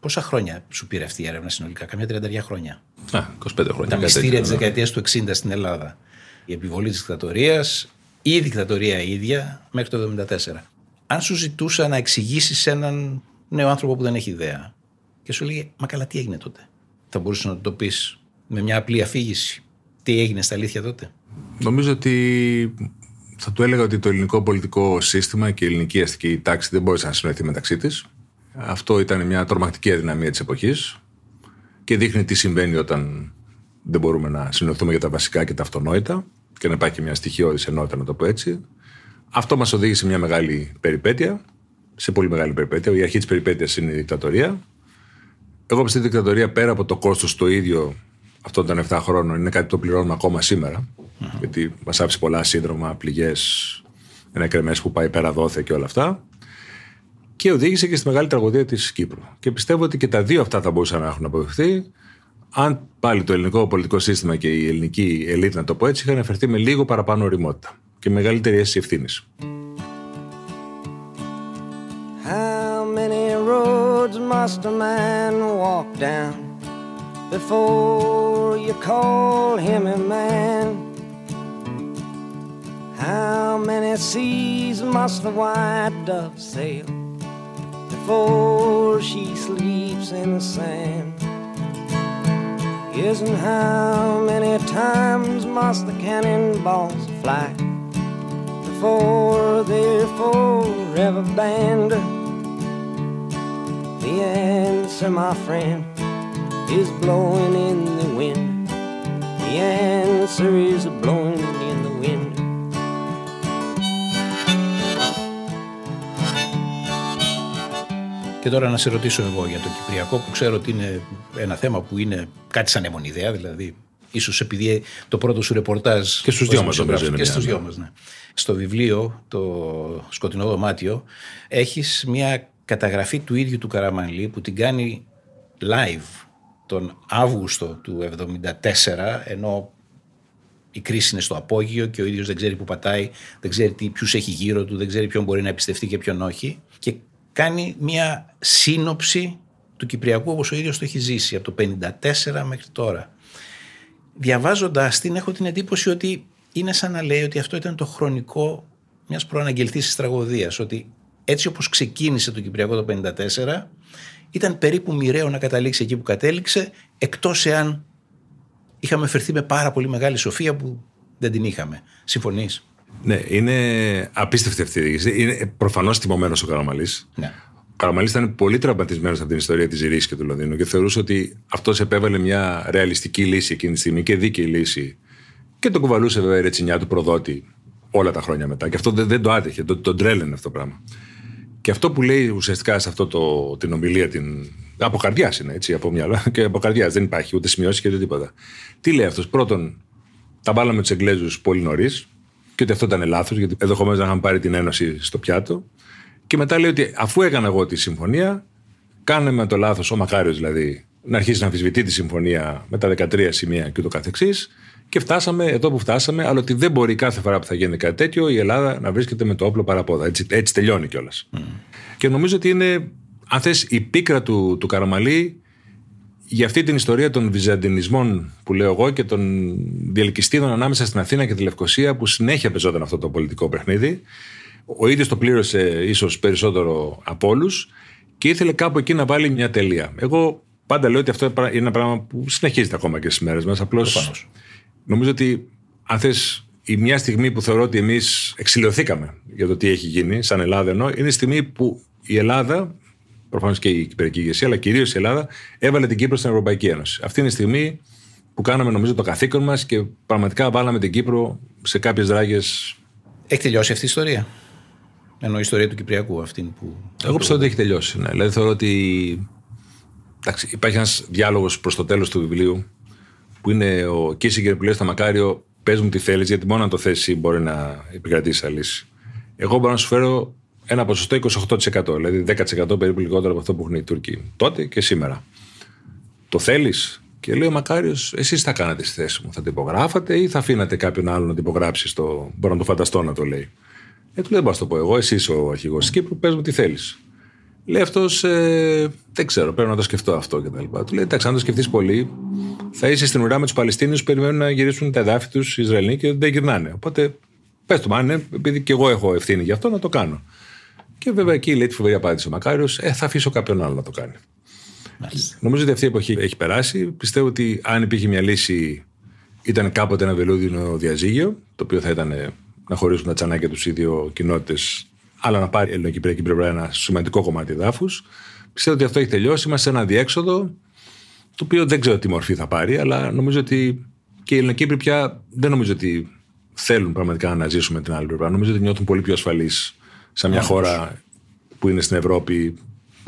Η- Πόσα χρόνια σου πήρε αυτή η έρευνα συνολικά, Καμιά 33 χρόνια; Α, 25 χρόνια. Τα κάτι μυστήρια τέτοιο, της ναι. δεκαετίας του 60 στην Ελλάδα. Η επιβολή της δικτατορίας ή η δικτατορία ίδια μέχρι το 1974. Αν σου ζητούσα να εξηγήσεις σε έναν νέο άνθρωπο που δεν έχει ιδέα και σου λέγε Μα καλά, τι έγινε τότε; Θα μπορούσες να το πεις με μια απλή αφήγηση. Τι έγινε στα αλήθεια τότε; Νομίζω ότι θα του έλεγα ότι το ελληνικό πολιτικό σύστημα και η ελληνική αστική τάξη δεν μπόρεσε να συνοηθεί μεταξύ της. Αυτό ήταν μια τρομακτική αδυναμία της εποχής και δείχνει τι συμβαίνει όταν δεν μπορούμε να συνοηθούμε για τα βασικά και τα αυτονόητα και να υπάρχει και μια στοιχειώδης ενότητα, να το πω έτσι. Αυτό μας οδήγησε σε μια μεγάλη περιπέτεια, σε πολύ μεγάλη περιπέτεια. Η αρχή της περιπέτειας είναι η δικτατορία. Εγώ πιστεύω ότι η δικτατορία πέρα από το κόστος το ίδιο αυτών των 7 χρόνων είναι κάτι που το πληρώνουμε ακόμα σήμερα. Γιατί μας άφησε πολλά σύνδρομα, πληγές, ένα κρεμέ που πάει πέρα δόθε και όλα αυτά. Και οδήγησε και στη μεγάλη τραγωδία της Κύπρου. Και πιστεύω ότι και τα δύο αυτά θα μπορούσαν να έχουν αποδειχθεί αν πάλι το ελληνικό πολιτικό σύστημα και η ελληνική ελίτ, να το πω έτσι, είχαν εφερθεί με λίγο παραπάνω οριμότητα και μεγαλύτερη αίσθηση ευθύνης. How many roads must a man walk down before you call him a man? How many seas must the white dove sail before she sleeps in the sand? And how many times must the cannonballs fly before they're forever banned? The answer, my friend, is blowing in the wind. The answer is blowing in the wind. Και τώρα να σε ρωτήσω εγώ για το Κυπριακό που ξέρω ότι είναι ένα θέμα που είναι κάτι σαν αιμονιδέα, δηλαδή ίσως επειδή το πρώτο σου ρεπορτάζ... Και στους ως δυο μας νομίζω δημοσιογράφος, είναι Και μια, στους ναι. δυο μας, ναι. Στο βιβλίο, το σκοτεινό δωμάτιο, έχεις μια καταγραφή του ίδιου του Καραμανλή που την κάνει live τον Αύγουστο του 1974 ενώ η κρίση είναι στο απόγειο και ο ίδιος δεν ξέρει που πατάει, δεν ξέρει τι, ποιους έχει γύρω του, δεν ξέρει ποιον μπορεί να εμπιστευτεί και ποιον όχι και κάνει μια σύνοψη του Κυπριακού όπως ο ίδιος το έχει ζήσει από το 1954 μέχρι τώρα. Διαβάζοντας την έχω την εντύπωση ότι είναι σαν να λέει ότι αυτό ήταν το χρονικό μιας προαναγγελθής τραγωδίας, ότι έτσι όπως ξεκίνησε το Κυπριακό το 1954 ήταν περίπου μοιραίο να καταλήξει εκεί που κατέληξε εκτός εάν είχαμε φερθεί με πάρα πολύ μεγάλη σοφία που δεν την είχαμε. Συμφωνείς; Ναι, είναι απίστευτη αυτή η διοίκηση. Είναι προφανώς τιμωμένος ο Καραμαλής. Ναι. Ο Καραμαλής ήταν πολύ τραυματισμένος από την ιστορία της Ζηρή και του Λονδίνου και θεωρούσε ότι αυτός επέβαλε μια ρεαλιστική λύση εκείνη τη στιγμή και δίκαιη λύση. Και τον κουβαλούσε βέβαια η ρετσινιά του προδότη όλα τα χρόνια μετά. Και αυτό δεν, δεν το άτεχε, τον, τον τρέλαινε αυτό το πράγμα. Και αυτό που λέει ουσιαστικά σε αυτό το, την ομιλία, την, από καρδιάς είναι έτσι, από μυαλό και από καρδιάς δεν υπάρχει ούτε σημειώσεις και ούτε τίποτα. Τι λέει αυτός, Πρώτον, τα βάλαμε τους Εγγλέζους πολύ νωρίς και ότι αυτό ήταν λάθος, γιατί ενδεχομένως να είχαν πάρει την Ένωση στο πιάτο. Και μετά λέει ότι αφού έκανα εγώ τη συμφωνία, κάναμε το λάθος, ο Μακάριος δηλαδή, να αρχίσει να αμφισβητεί τη συμφωνία με τα 13 σημεία και ούτω καθεξής και φτάσαμε εδώ που φτάσαμε, αλλά ότι δεν μπορεί κάθε φορά που θα γίνει κάτι τέτοιο η Ελλάδα να βρίσκεται με το όπλο παραπόδα. Έτσι, έτσι τελειώνει κιόλας. Και νομίζω ότι είναι, αν θες, η πίκρα του, του Καραμαλή για αυτή την ιστορία των βυζαντινισμών που λέω εγώ και των διελκυστίδων ανάμεσα στην Αθήνα και τη Λευκοσία που συνέχεια πεζόταν αυτό το πολιτικό παιχνίδι. Ο ίδιος το πλήρωσε ίσως περισσότερο από όλους και ήθελε κάπου εκεί να βάλει μια τελεία. Εγώ πάντα λέω ότι αυτό είναι ένα πράγμα που συνεχίζεται ακόμα και στις μέρες μας. Απλώς νομίζω ότι αν θες η μια στιγμή που θεωρώ ότι εμείς εξηλαιωθήκαμε για το τι έχει γίνει σαν Ελλάδα ενώ είναι η στιγμή που η Ελλάδα προφανώς και η κυπριακή ηγεσία, αλλά κυρίως η Ελλάδα, έβαλε την Κύπρο στην Ευρωπαϊκή Ένωση. Αυτή είναι η στιγμή που κάναμε νομίζω το καθήκον μας και πραγματικά βάλαμε την Κύπρο σε κάποιες δράγες. Έχει τελειώσει αυτή η ιστορία; Ενώ η ιστορία του Κυπριακού αυτή που. Εγώ πιστεύω ότι έχει τελειώσει. Ναι. Δηλαδή θεωρώ ότι. Εντάξει, υπάρχει ένας διάλογος προς το τέλος του βιβλίου που είναι ο Κίσιγκερ που λέει στο Μακάριο: Πες μου τι θέλεις, γιατί μόνο αν το θέσει μπορεί να επικρατήσει αλύση. Εγώ μπορώ να σου φέρω ένα ποσοστό 28%, δηλαδή 10% περίπου λιγότερο από αυτό που έχουν οι Τούρκοι τότε και σήμερα. Το θέλεις, και λέει ο Μακάριος, εσείς θα κάνατε στη θέση μου. Θα το υπογράφατε ή θα αφήνατε κάποιον άλλο να το υπογράψει. Στο... Μπορώ να το φανταστώ να το λέει. Ε, του λέει, δεν μπορώ να το πω εγώ. Εσύ ο αρχηγός της Κύπρου, πες μου τι θέλεις. Λέει αυτός, ε, δεν ξέρω, πρέπει να το σκεφτώ αυτό κτλ. Του λέει, εντάξει, αν το σκεφτείς πολύ, θα είσαι στην ουρά με τους Παλαιστίνιους που περιμένουν να γυρίσουν τα εδάφη τους Ισραηλοί και δεν γυρνάνε. Οπότε πες του, αν είναι, επειδή και εγώ έχω ευθύνη γι' αυτό, να το κάνω. Και βέβαια εκεί λέει τη φοβερή απάντηση ο Μακάριος, ε, θα αφήσω κάποιον άλλο να το κάνει. Μάλιστα. Νομίζω ότι αυτή η εποχή έχει περάσει. Πιστεύω ότι αν υπήρχε μια λύση, ήταν κάποτε ένα βελούδινο διαζύγιο, το οποίο θα ήταν να χωρίσουν τα τσανάκια τους οι δύο κοινότητες, αλλά να πάρει η ελληνοκυπριακή πλευρά ένα σημαντικό κομμάτι δάφου. Πιστεύω ότι αυτό έχει τελειώσει. Είμαστε σε ένα διέξοδο, το οποίο δεν ξέρω τι μορφή θα πάρει, αλλά νομίζω ότι και οι Ελληνοκύπροι πια δεν νομίζω ότι θέλουν πραγματικά να ζήσουν με την άλλη πλευρά. Νομίζω ότι νιώθουν πολύ πιο ασφαλείς σε μια χώρα που είναι στην Ευρώπη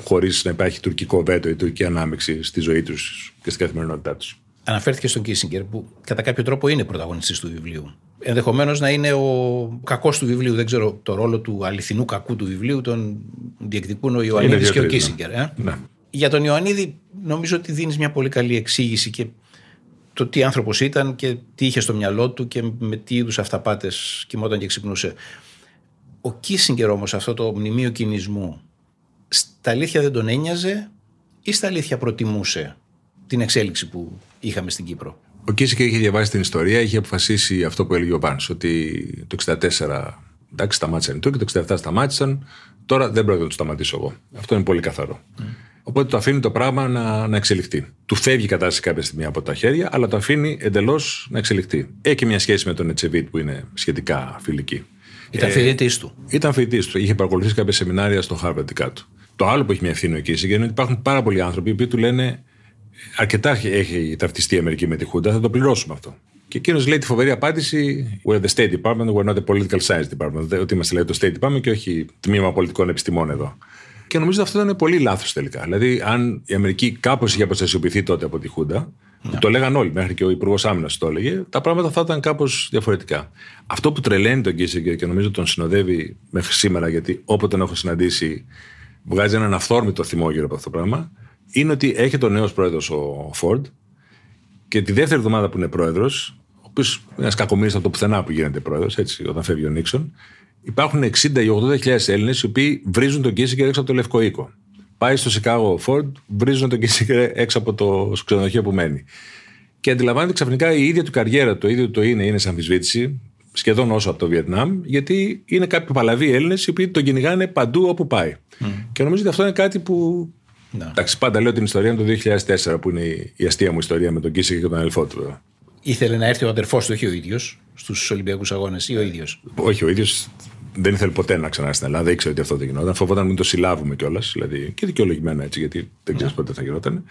χωρίς να υπάρχει τουρκικό βέτο ή τουρκική ανάμειξη στη ζωή τους και στην καθημερινότητά τους. Αναφέρθηκε στον Κίσιγκερ, που κατά κάποιο τρόπο είναι πρωταγωνιστής του βιβλίου. Ενδεχομένως να είναι ο κακός του βιβλίου, δεν ξέρω το ρόλο του αληθινού κακού του βιβλίου, τον διεκδικούν ο Ιωαννίδης και ο Κίσιγκερ. Ε; Ναι. Για τον Ιωαννίδη, νομίζω ότι δίνεις μια πολύ καλή εξήγηση και το τι άνθρωπος ήταν και τι είχε στο μυαλό του και με τι είδους αυταπάτες κοιμόταν και ξυπνούσε. Ο Κίσιγκερ όμως αυτό το μνημείο κινησμού στα αλήθεια δεν τον ένοιαζε ή στα αλήθεια προτιμούσε την εξέλιξη που είχαμε στην Κύπρο; Ο Κίσιγκερ είχε διαβάσει την ιστορία, είχε αποφασίσει αυτό που έλεγε ο Πάνος, ότι το 64 εντάξει σταμάτησαν οι Τούρκοι, το 67 σταμάτησαν, τώρα δεν πρέπει να το σταματήσω εγώ. Αυτό είναι πολύ καθαρό. Mm. Οπότε το αφήνει το πράγμα να, να εξελιχθεί. Του φεύγει η κατάσταση κάποια στιγμή από τα χέρια, αλλά το αφήνει εντελώς να εξελιχθεί. Έχει και μια σχέση με τον Ετσεβίτ που είναι σχετικά φιλική. Ήταν ε, φοιτητής του. Ήταν φοιτητής του. Είχε παρακολουθήσει κάποια σεμινάρια στο Harvard κάτω. Το άλλο που έχει μια ευθύνη ο Κίσιγκερ είναι ότι υπάρχουν πάρα πολλοί άνθρωποι που του λένε αρκετά έχει ταυτιστεί η Αμερική με τη Χούντα, θα το πληρώσουμε αυτό. Και εκείνος λέει τη φοβερή απάντηση: We're the State Department, we're not the Political Science Department. Ότι είμαστε λέει το State Department και όχι τμήμα πολιτικών επιστημών εδώ. Και νομίζω ότι αυτό ήταν πολύ λάθος τελικά. Δηλαδή, αν η Αμερική κάπως είχε αποστασιοποιηθεί τότε από τη Χούντα, ναι. Το λέγαν όλοι, μέχρι και ο Υπουργός Άμυνας το έλεγε. Τα πράγματα θα ήταν κάπως διαφορετικά. Αυτό που τρελαίνει τον Κίσεγκερ και νομίζω τον συνοδεύει μέχρι σήμερα, γιατί όποτε τον έχω συναντήσει, βγάζει έναν αυθόρμητο θυμό γύρω από αυτό το πράγμα, είναι ότι έχει τον νέος πρόεδρος ο Φόρντ και τη δεύτερη εβδομάδα που είναι πρόεδρος, ο οποίος είναι ένας κακομίρι από το πουθενά που γίνεται πρόεδρος, έτσι, όταν φεύγει ο Νίξον, υπάρχουν 60 ή 80 Έλληνες οι οποίοι βρίζουν τον Κίσεγκερ έξω από το Λευκό Οίκο. Πάει στο Σικάγο Φόρντ, βρίζουν τον Κίσικερ έξω από το ξενοδοχείο που μένει. Και αντιλαμβάνεται ξαφνικά η ίδια του καριέρα, το ίδιο το είναι, είναι σε αμφισβήτηση, σχεδόν όσο από το Βιετνάμ, γιατί είναι κάποιοι παλαβοί Έλληνες οι οποίοι τον κυνηγάνε παντού όπου πάει. Mm. Και νομίζω ότι αυτό είναι κάτι που. Ναι. Εντάξει, πάντα λέω την ιστορία το 2004, που είναι η αστεία μου ιστορία με τον Κίσικερ και τον αδελφό του. Ήθελε να έρθει ο αδερφός του, όχι ο ίδιος, στους Ολυμπιακούς Αγώνες, ή ο ίδιος; Όχι, ο ίδιος δεν ήθελε ποτέ να ξανάρθει στην Ελλάδα, ήξερε ότι αυτό δεν γινόταν. Φοβόταν μην το συλλάβουμε κιόλας. Δηλαδή, και δικαιολογημένα έτσι, γιατί δεν ξέρεις ναι. πότε θα γινόταν.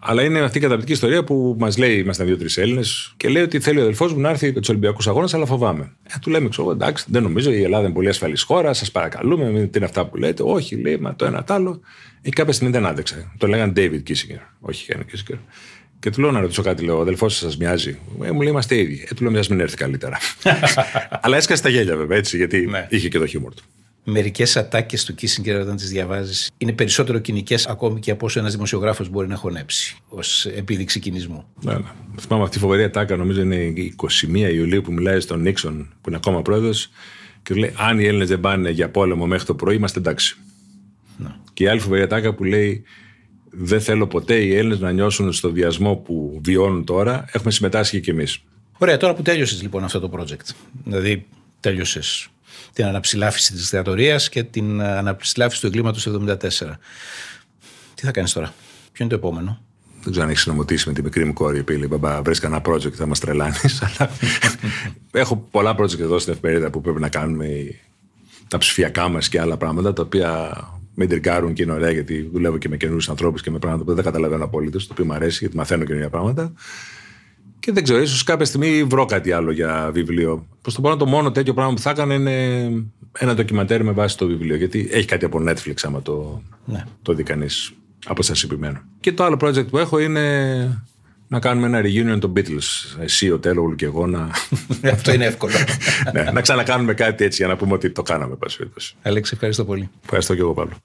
Αλλά είναι αυτή η καταπληκτική ιστορία που μας λέει: Ήμασταν δύο-τρει Έλληνες και λέει ότι θέλει ο αδελφός μου να έρθει τους Ολυμπιακούς Αγώνες, αλλά φοβάμαι. Ε, του λέμε: Ξέρω, εντάξει, δεν νομίζω, η Ελλάδα είναι πολύ ασφαλής χώρα, σας παρακαλούμε, μην είναι αυτά που λέτε. Όχι, λέει, μα το ένα τ' άλλο. Ε, κάποια στιγμή δεν άντεξε. Το λέγανε David Kissinger, όχι Henry Kissinger. Και του λέω να ρωτήσω κάτι, λέω: Ο αδελφός σας μοιάζει. Ε, μου λέει: Είμαστε ίδιοι. Ε, του λέω: Μια μην έρθει καλύτερα. Αλλά έσκασε τα γέλια βέβαια έτσι, γιατί ναι. είχε και το χιούμορ του. Μερικές ατάκες του Κίσιγκερ, όταν τις διαβάζεις, είναι περισσότερο κοινικές ακόμη και από όσο ένας δημοσιογράφος μπορεί να χωνέψει ως επίδειξη κινησμού. Ναι, ναι. Θυμάμαι αυτή η φοβερή ατάκα, νομίζω είναι η 21 Ιουλίου που μιλάει στον Νίξον, που είναι ακόμα πρόεδρος, και λέει: Αν οι Έλληνες δεν πάνε για πόλεμο μέχρι το πρωί, είμαστε εντάξει. Ναι. Και η άλλη φοβερή ατάκα που λέει: δεν θέλω ποτέ οι Έλληνες να νιώσουν στο διασμό που βιώνουν τώρα. Έχουμε συμμετάσχει κι εμείς. Ωραία, τώρα που τέλειωσες λοιπόν αυτό το project, δηλαδή τέλειωσες την αναψηλάφιση της δικτατορία και την αναψηλάφιση του εγκλήματος του 1974. Τι θα κάνεις τώρα, Ποιο είναι το επόμενο; Δεν ξέρω αν έχεις συνομωτήσει με τη μικρή μου κόρη που λέει Μπαμπά, βρει κανένα project, θα μας τρελάνεις. Αλλά έχω πολλά project εδώ στην εφημερίδα που πρέπει να κάνουμε τα ψηφιακά μας και άλλα πράγματα τα οποία με εντρικάρουν και είναι ωραία γιατί δουλεύω και με καινούριους ανθρώπους και με πράγματα που δεν καταλαβαίνω απολύτως, το οποίο μου αρέσει γιατί μαθαίνω καινούργια πράγματα. Και δεν ξέρω, ίσως κάποια στιγμή βρω κάτι άλλο για βιβλίο. Προ το παρόν, το μόνο τέτοιο πράγμα που θα έκανα είναι ένα ντοκιμαντέρ με βάση το βιβλίο. Γιατί έχει κάτι από Netflix, άμα το, ναι. το δει κανείς αποστασιοποιημένο. Και το άλλο project που έχω είναι να κάνουμε ένα reunion των Beatles. Εσύ, ο Τέλογλου και εγώ να. Αυτό είναι εύκολο. ναι, να ξανακάνουμε κάτι έτσι για να πούμε ότι το κάναμε, πάση Αλέξη, ευχαριστώ πολύ. Ευχαριστώ και εγώ, Παύλο.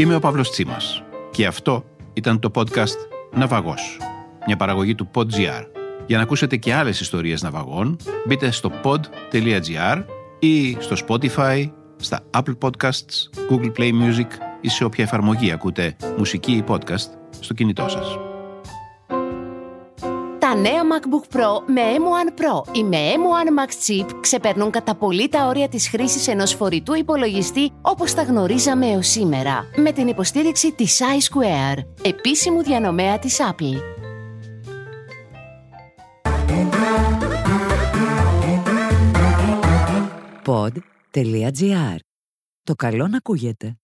Είμαι ο Παύλος Τσίμας και αυτό ήταν το podcast «Ναυαγός», μια παραγωγή του PodGR. Για να ακούσετε και άλλες ιστορίες ναυαγών, μπείτε στο pod.gr ή στο Spotify, στα Apple Podcasts, Google Play Music ή σε όποια εφαρμογή ακούτε μουσική ή podcast στο κινητό σας. Τα νέα MacBook Pro με M1 Pro ή με M1 Max Chip ξεπερνούν κατά πολύ τα όρια της χρήσης ενός φορητού υπολογιστή όπως τα γνωρίζαμε έως σήμερα, με την υποστήριξη της iSquare, επίσημου διανομέα της Apple. Pod.gr. Το καλό να ακούγεται.